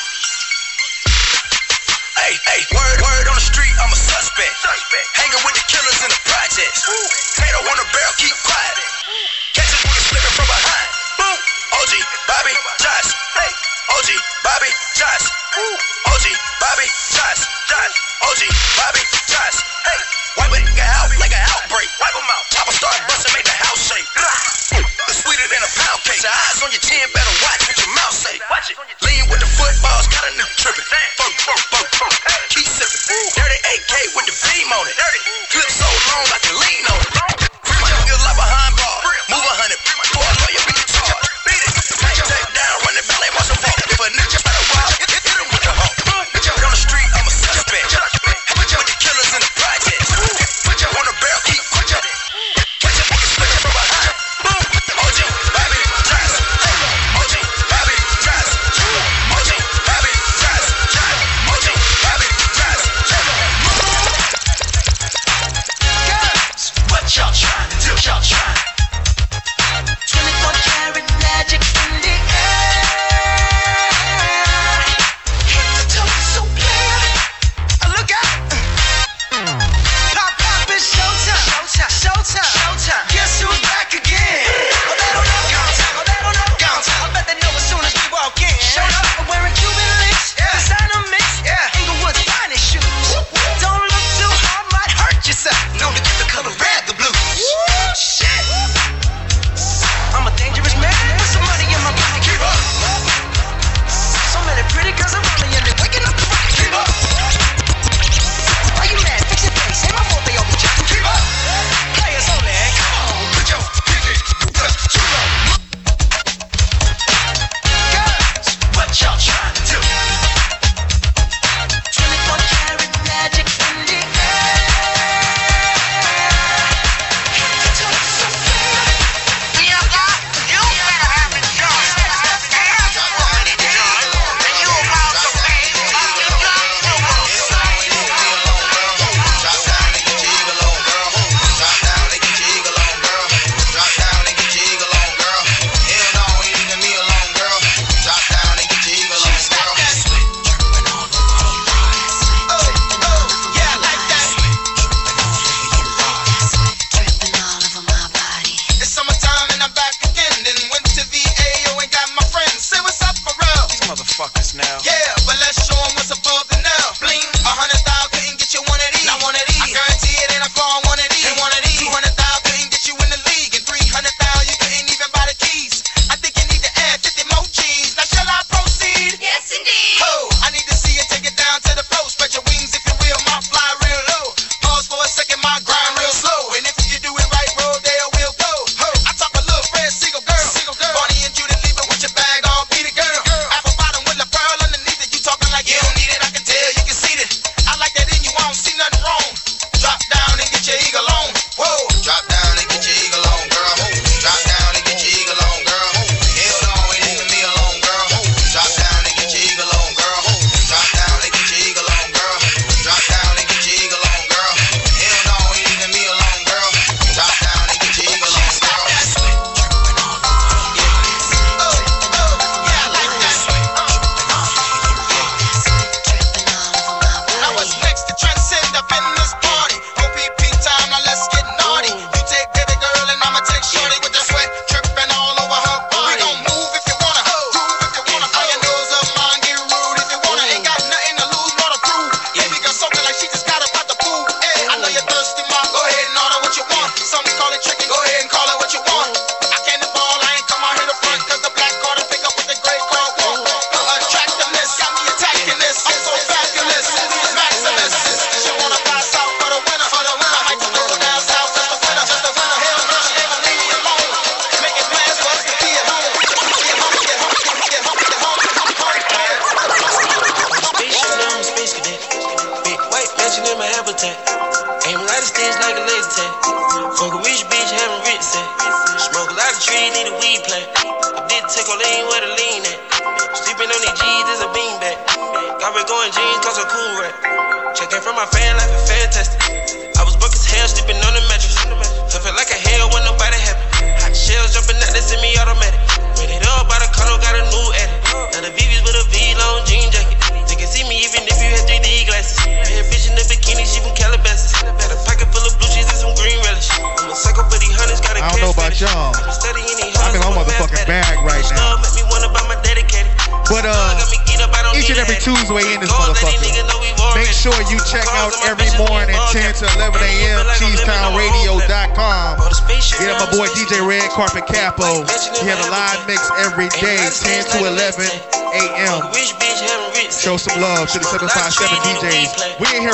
Hey, hey, word, word on the street, I'm a suspect. Suspect. Hanging with the killers in the projects. Tato on the barrel, keep quiet. Catch this nigga slipping from behind. Boom. OG, Bobby, Josh. Hey. OG, Bobby, Josh. OG, Bobby, Josh. Josh. OG, Bobby, Josh. Hey. Wipe a nigga out like an outbreak. Wipe him out. Papa start busting, make the house shake. It's sweeter than a pound cake. Your eyes on your chin, better watch what your mouth say. Watch it. Lean with the footballs, got a nigga tripping. Fuck, fuck, fuck, fuck. Keep sipping. Dirty AK with the beam on it. Clip so long I can lean on it. Free my nigga like behind bar. Move a hundred.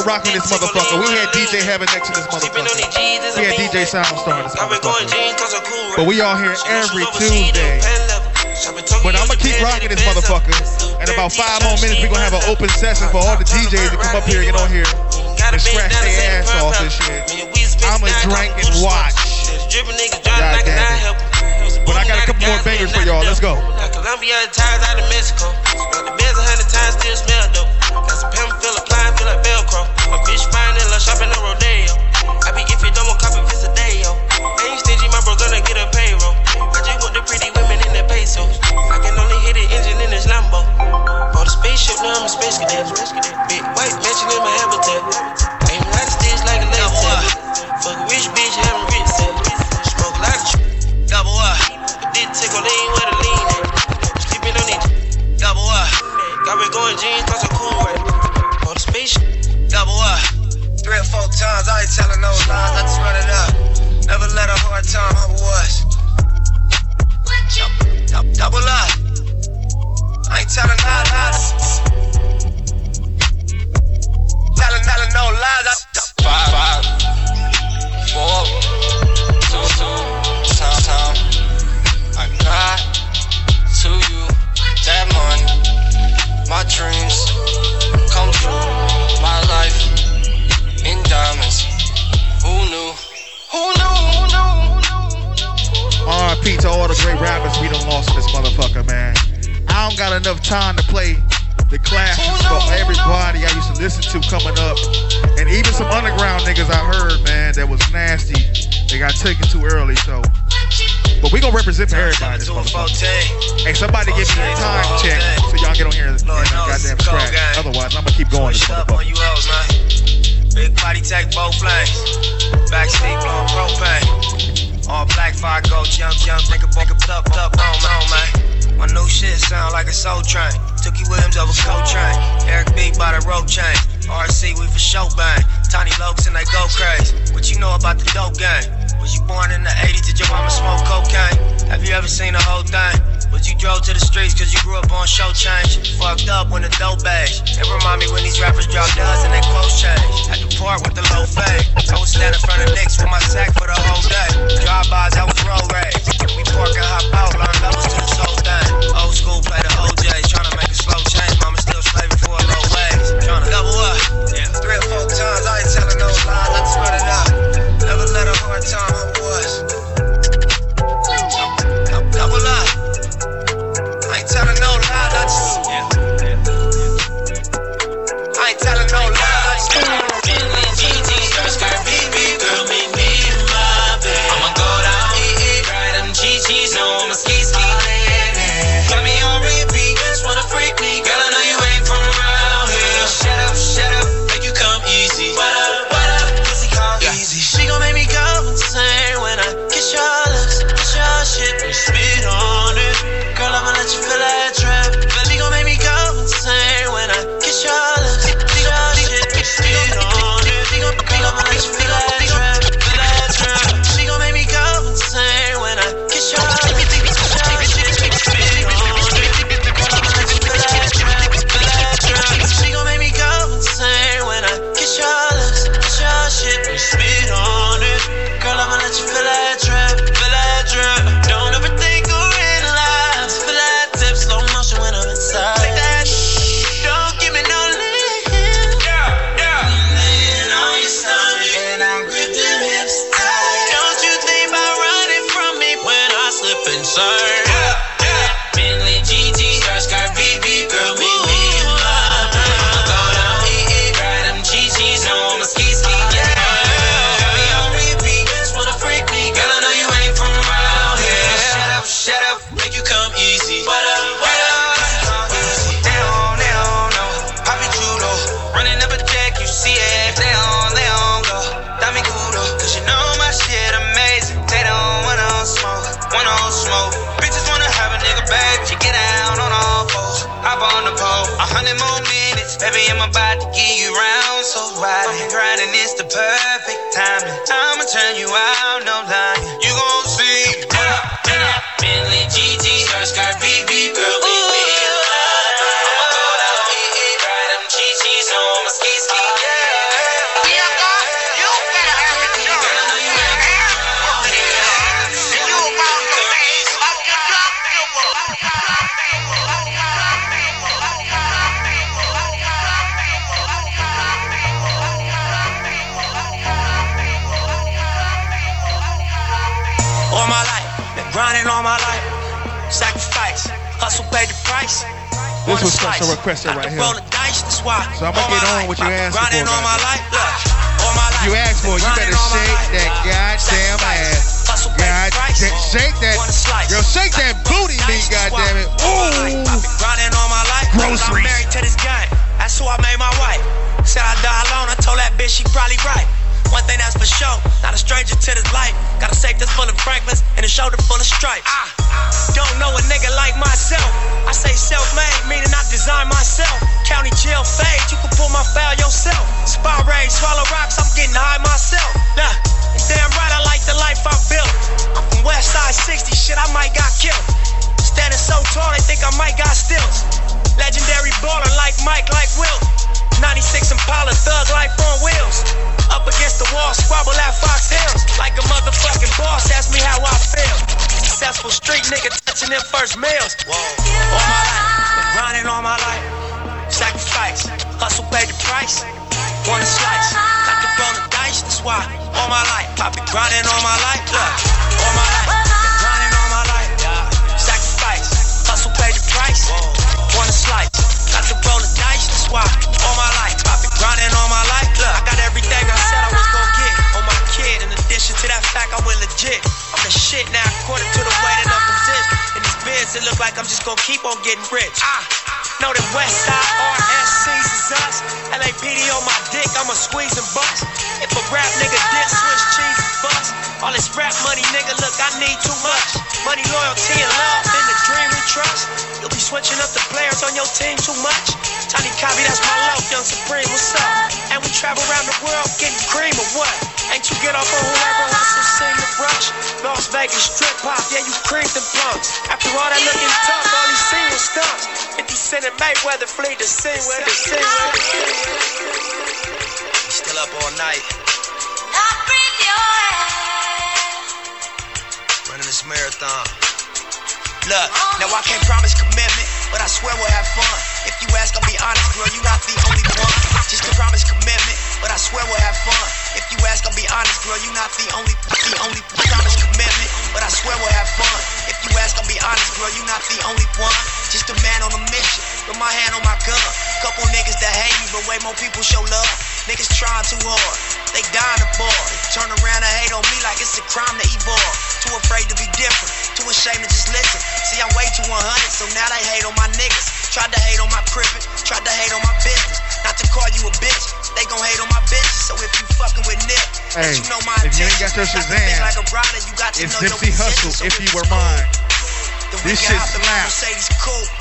Rocking this motherfucker. We had DJ Heaven X to this motherfucker. We had DJ Soundstar in this motherfucker. But we all here every Tuesday. But I'm gonna keep rocking this motherfucker. In about five more minutes, we're gonna have an open session for all the DJs to come up here, get on here, and scratch their ass off and shit. I'ma drink and watch. God damn it. But I got a couple more bangers for y'all. Let's go. Colombia ties out of Mexico. Got the beds a hundred times, still smell dope. Got some pimp, feel applying, feel like Velcro. My bitch fine and love shopping at Rodeo. I be if you don't want copy, it's a day, yo. Ain't stingy, my bro gonna get a payroll. I just want the pretty women in their pesos. I can only hit the engine in this Lambo. For the spaceship, now I'm a space cadet. Big white mansion in my habitat. Ain't a of sticks like a laser. Fuck a rich bitch, having rich set. Smoke a lot of tr- double up. Did take a lean where the lean at. Sleeping on it, double up. Got red going jeans, times, I ain't telling no lies, I just run it up. Never let a hard time humble us. Double, up. I ain't telling no lies. Telling, telling no lies. I, Five, five, four, two, two, time, time. I got to you that money, my dreams To all the great rappers we done lost in this motherfucker, man. I don't got enough time to play the classes for everybody I used to listen to coming up. And even some underground niggas I heard, man, that was nasty. They got taken too early, so. But we gonna represent everybody this. Hey, somebody give me a time check so y'all get on here and goddamn scratch. Otherwise, I'm gonna keep going this up on you hoes, man. Big body take both flames. Backseat blowing propane. All black fire go jump, jump, make a buck up, up, on, on, man. My new shit sound like a soul train. Tookie Williams over Coltrane. Eric B by the rope chain. RC, we for show bang. Tiny Lokes and they go crazy. What you know about the dope game? Was you born in the 80s? Did your mama smoke cocaine? Have you ever seen the whole thing? Was you drove to the streets cause you grew up on show change? Fucked up when the dope age. It remind me when these rappers drop duds and they clothes change. At the park with the low fade. I was standing in front of Knicks with my sack for the whole day. Drive-bys, I was road rage. We park and hop out, learn levels to this whole thing. Old school play the OJs, tryna make a slow change. Mama still slaving for a low wage. Tryna double up. Yeah. Three or four times, I ain't telling no lies, I just run it up. Never let a hard time right here. Dice. So I'm gonna get on what you asked for. All my life, look. All my life. You asked for it. You better shake that goddamn ass. God, shake that. Yo, shake that booty meat, goddamn it. Ooh. Grinding all my life. I'm Groceries. married to this game. That's who I made my wife. Said I die alone. I told that bitch she probably right. One thing that's for sure, not a stranger to this life. Got a safe that's full of Franklins and a shoulder full of stripes. I don't know a nigga like myself. I say self-made, meaning I design myself. County jail fade, you can pull my file yourself. Spy raid, swallow rocks, I'm getting high myself. Nah, and damn right I like the life I built. I'm from West Side 60, shit I might got killed. Standing so tall, they think I might got stilts. Legendary baller like Mike, like Wilt. 96 Impala, thug life on wheels. Up against the wall, squabble at Fox Hills. Like a motherfucking boss, ask me how I feel. Successful street nigga touching them first meals. Whoa. All my life, grinding all my life. Sacrifice, hustle, pay the price. One slice, got to roll the dice, that's why. All my life, I been grinding all my life. Look, all my life, grinding all my life. Sacrifice, hustle, pay the price. One slice, got to roll the dice, that's why. All my life, I been grinding all my life. Look, I got everything I said I was gonna get on my kid. In addition to that fact, I went legit. I'm the shit now, according to the way that I'm positioned. In this biz, it look like I'm just gonna keep on getting rich. I know that West Side RSCs is us. LAPD on my dick, I'ma squeeze and bust. If a rap nigga did switch cheese and bust. All this rap money, nigga, look, I need too much. Money, loyalty, and love in the dream we trust. You'll be switching up the players on your team too much. Tiny Copy, that's my love, Young Supreme, what's up? And we travel around the world getting cream or what? Ain't you get off on Las Vegas strip pop, yeah, you creamed them punks. After all that looking tough, all he seen was stunts. 50 Cent and Mayweather flee the scene where the scene where the Still up all night. Running this marathon. Look, now I can't promise commitment, but I swear we'll have fun. If you ask, I'll be honest, girl, you're not the only one. Just to promise commitment, but I swear we'll have fun. If you ask, I'll be honest, girl, you not the only, the only promise commitment, but I swear we'll have fun. If you ask, I'll be honest, girl, you not the only one. Just a man on a mission, with my hand on my gun. Couple niggas that hate me, but way more people show love. Niggas trying too hard, they dying to ball. Turn around and hate on me like it's a crime to evolve. Too afraid to be different, too ashamed to just listen. See, I'm way too 100, so now they hate on my niggas. Tried to hate on my crippin', tried to hate on my business. Not to call you a bitch, they gon' hate on my business. So if you fucking with Nick, Hey, you know my if you ain't got your intentions. Not to think Shazam, like a rider, you got to it's know Nipsey. Hustle, So if if you were mine. then This we shit can hop the slap. Mercedes coupe.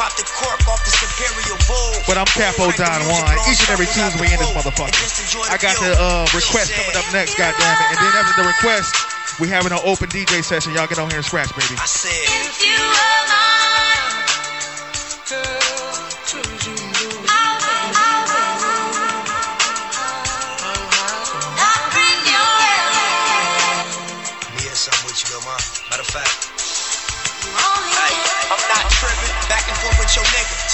Pop the cork off the Superior Bull. But I'm Capo Don Juan. Each and every Tuesday in this motherfucker. I got the uh, request coming up next, goddamn it. And then after the request, we having an open DJ session. Y'all get on here and scratch, baby. I said, If you were mine,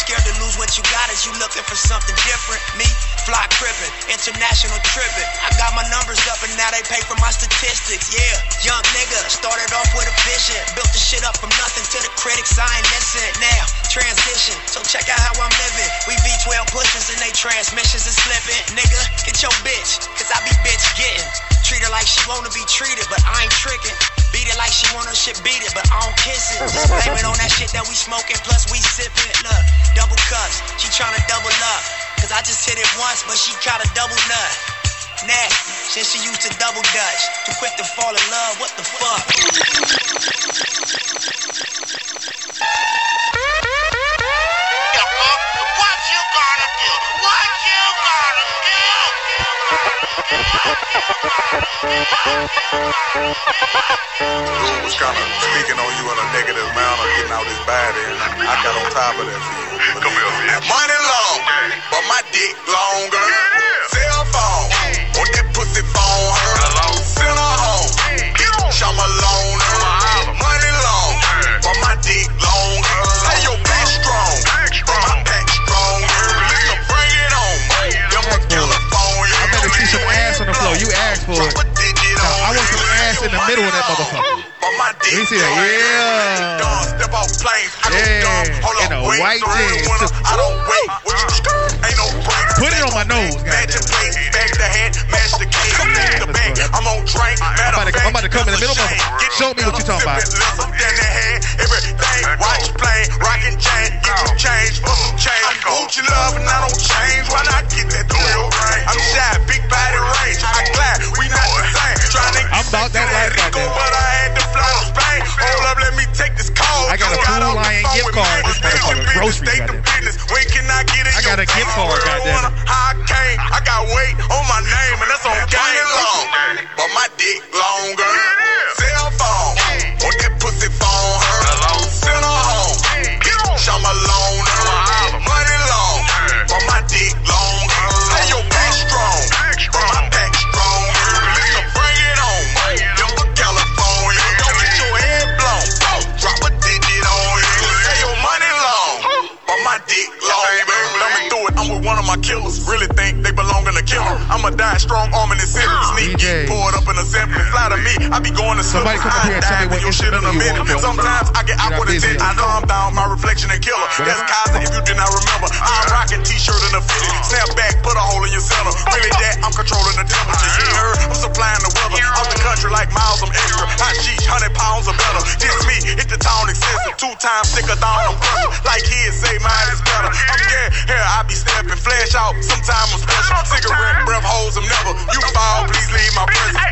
Scared to lose what you got as you looking for something different. Me, fly crippin', international trippin'. I got my numbers up and now they pay for my statistics. Yeah, young nigga started off with a vision. Built the shit up from nothing to the critics. I ain't listening now. Transition, so check out how I'm living. We V12 pushers and they transmissions is slipping. Nigga, get your bitch, cause I be bitch getting. Treat her like she wanna be treated, but I ain't tricking. Beat it like she wanna shit beat it, but I don't kiss it. Just blame it on that shit that we smoking, plus we sipping. Look, double cups, she tryna double up. Cause I just hit it once, but she tryna double nut. Nasty, since she used to double dutch. Too quick to fall in love, what the fuck? Was kind of speaking on you in a negative manner, getting out his body, and I got on top of that for you. Come here, Money long, but my dick longer. Cell phone, ass in the middle of that motherfucker. Let me see that. Yeah. Step off planes. I don't Yeah. dumb. Hold In a wait. white Three jeans. winners. I don't wait. What you skirt? Ain't no break. Put it on my nose. Match your plate, back the hat, match the cake, match the bank. I'm on drink. I'm about, to, I'm about to come in the middle of it. Show me what you talking about. Everything, watch plane, rockin' chain, get you change for some change. Gucci love and I don't change. Why not get that thrill? I'm right there. business. When can I get it? I got a gift card, goddamn minute. Sometimes I get awkward busy. attention. I calm down my reflection and killer. That's Kaiser if you did not remember. I'm rocking t-shirt and a fitted. Snap back, put a hole in your center. Really that, I'm controlling the temperature. You heard? I'm supplying the weather. Off the country like miles, I'm extra. Hot sheesh, 100 pounds or better. This me, hit the town excessive. Two times thicker down, I'm crushed. Like kids say mine is better. I'm yeah, here I be stepping, flash out. Sometimes I'm special. Cigarette breath holds them never. You fall, please leave my presence.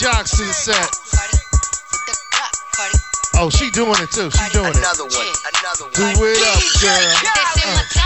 Calling all the jocks to the set. Oh, she doing it too. She doing it. Another one, another one. Do it up, girl. They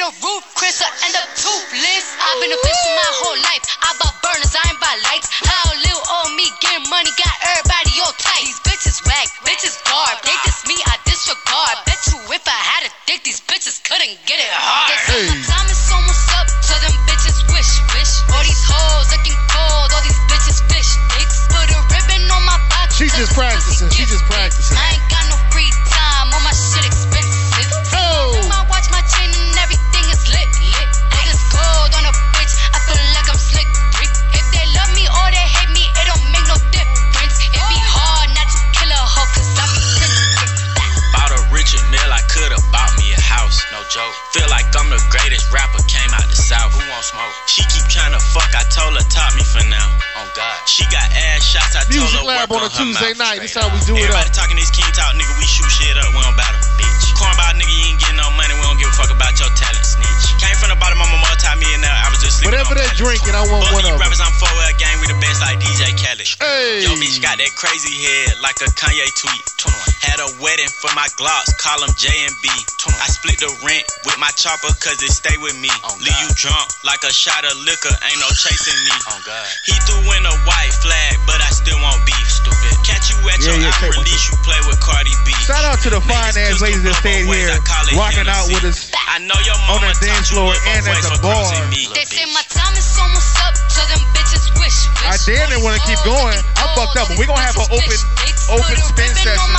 beef and shit roof, Chris, or end up toothless. I've been a bitch for my whole life. I bought burners, I ain't buy lights. How little old me getting money got everybody all tight. These bitches whack, bitches garb. They diss me, I disregard. Bet you if I had a dick, these bitches couldn't get it hard. They say my time is almost up, so them bitches wish, wish. All these hoes looking cold, all these bitches fish sticks. Put a ribbon on my box. She just practicing. She just practicing. I told Music her Lab work on a Tuesday night. This how we do it Everybody up. talking this king talk, nigga. We shoot shit up, we don't battle, bitch. Cornball nigga, you ain't getting no money, we don't give a fuck about your talent, snitch. Came from the bottom, I'm a multi-millionaire, I was just sleeping Whatever pallets. drinking, I want one of them. rappers, I'm 4L gang, we the best like DJ Khaled. Hey. Yo, bitch got that crazy head like a Kanye tweet. Had a wedding for my Glocks, call them J and B. I split the rent with my chopper cause it stay with me. Oh, Leave you drunk like a shot of liquor, ain't no chasing me. Oh, he threw in a white flag, but I still want beef. Stupid. Catch you at Yeah, your yeah, take album one, release, you play with Cardi B. Shout out to the fine ass ladies that stayed here, rocking out with us I know your on mama the dance floor and at the bar. They say my time is almost up, so them bitches wish. I damn didn't want to keep going. I fucked up, but we're gonna have an open, open spin session.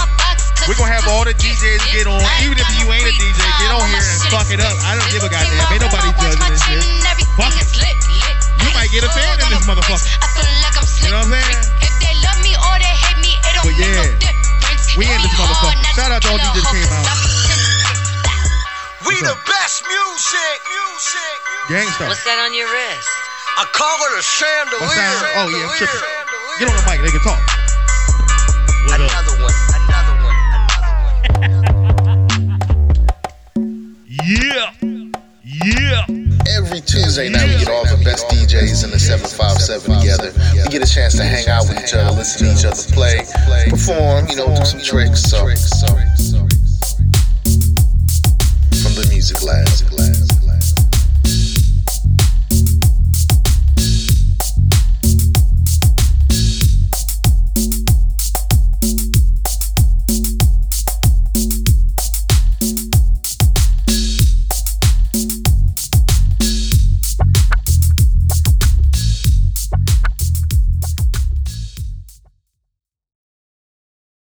We're gonna have all the DJs get on. Even if you ain't a DJ, get on here and fuck it up. I don't give a goddamn. Ain't nobody judging this shit. Fuck it. You might get a fan in this motherfucker. You know what I'm saying? If they love me or they hate me, it don't But yeah, we in this motherfucker. Shout out to all DJs that came out. We the best music. Music. Gangsta. What's that on your wrist? I call it a chandelier. What's? Oh yeah, I'm tripping. Get on the mic, they can talk. What up? Another one. Another one. Yeah. Yeah. Every Tuesday night, we get all the best DJs in the 757 together. We get a chance to hang out with each other, listen to each other play, perform, you know, do some tricks. So, from the music lab.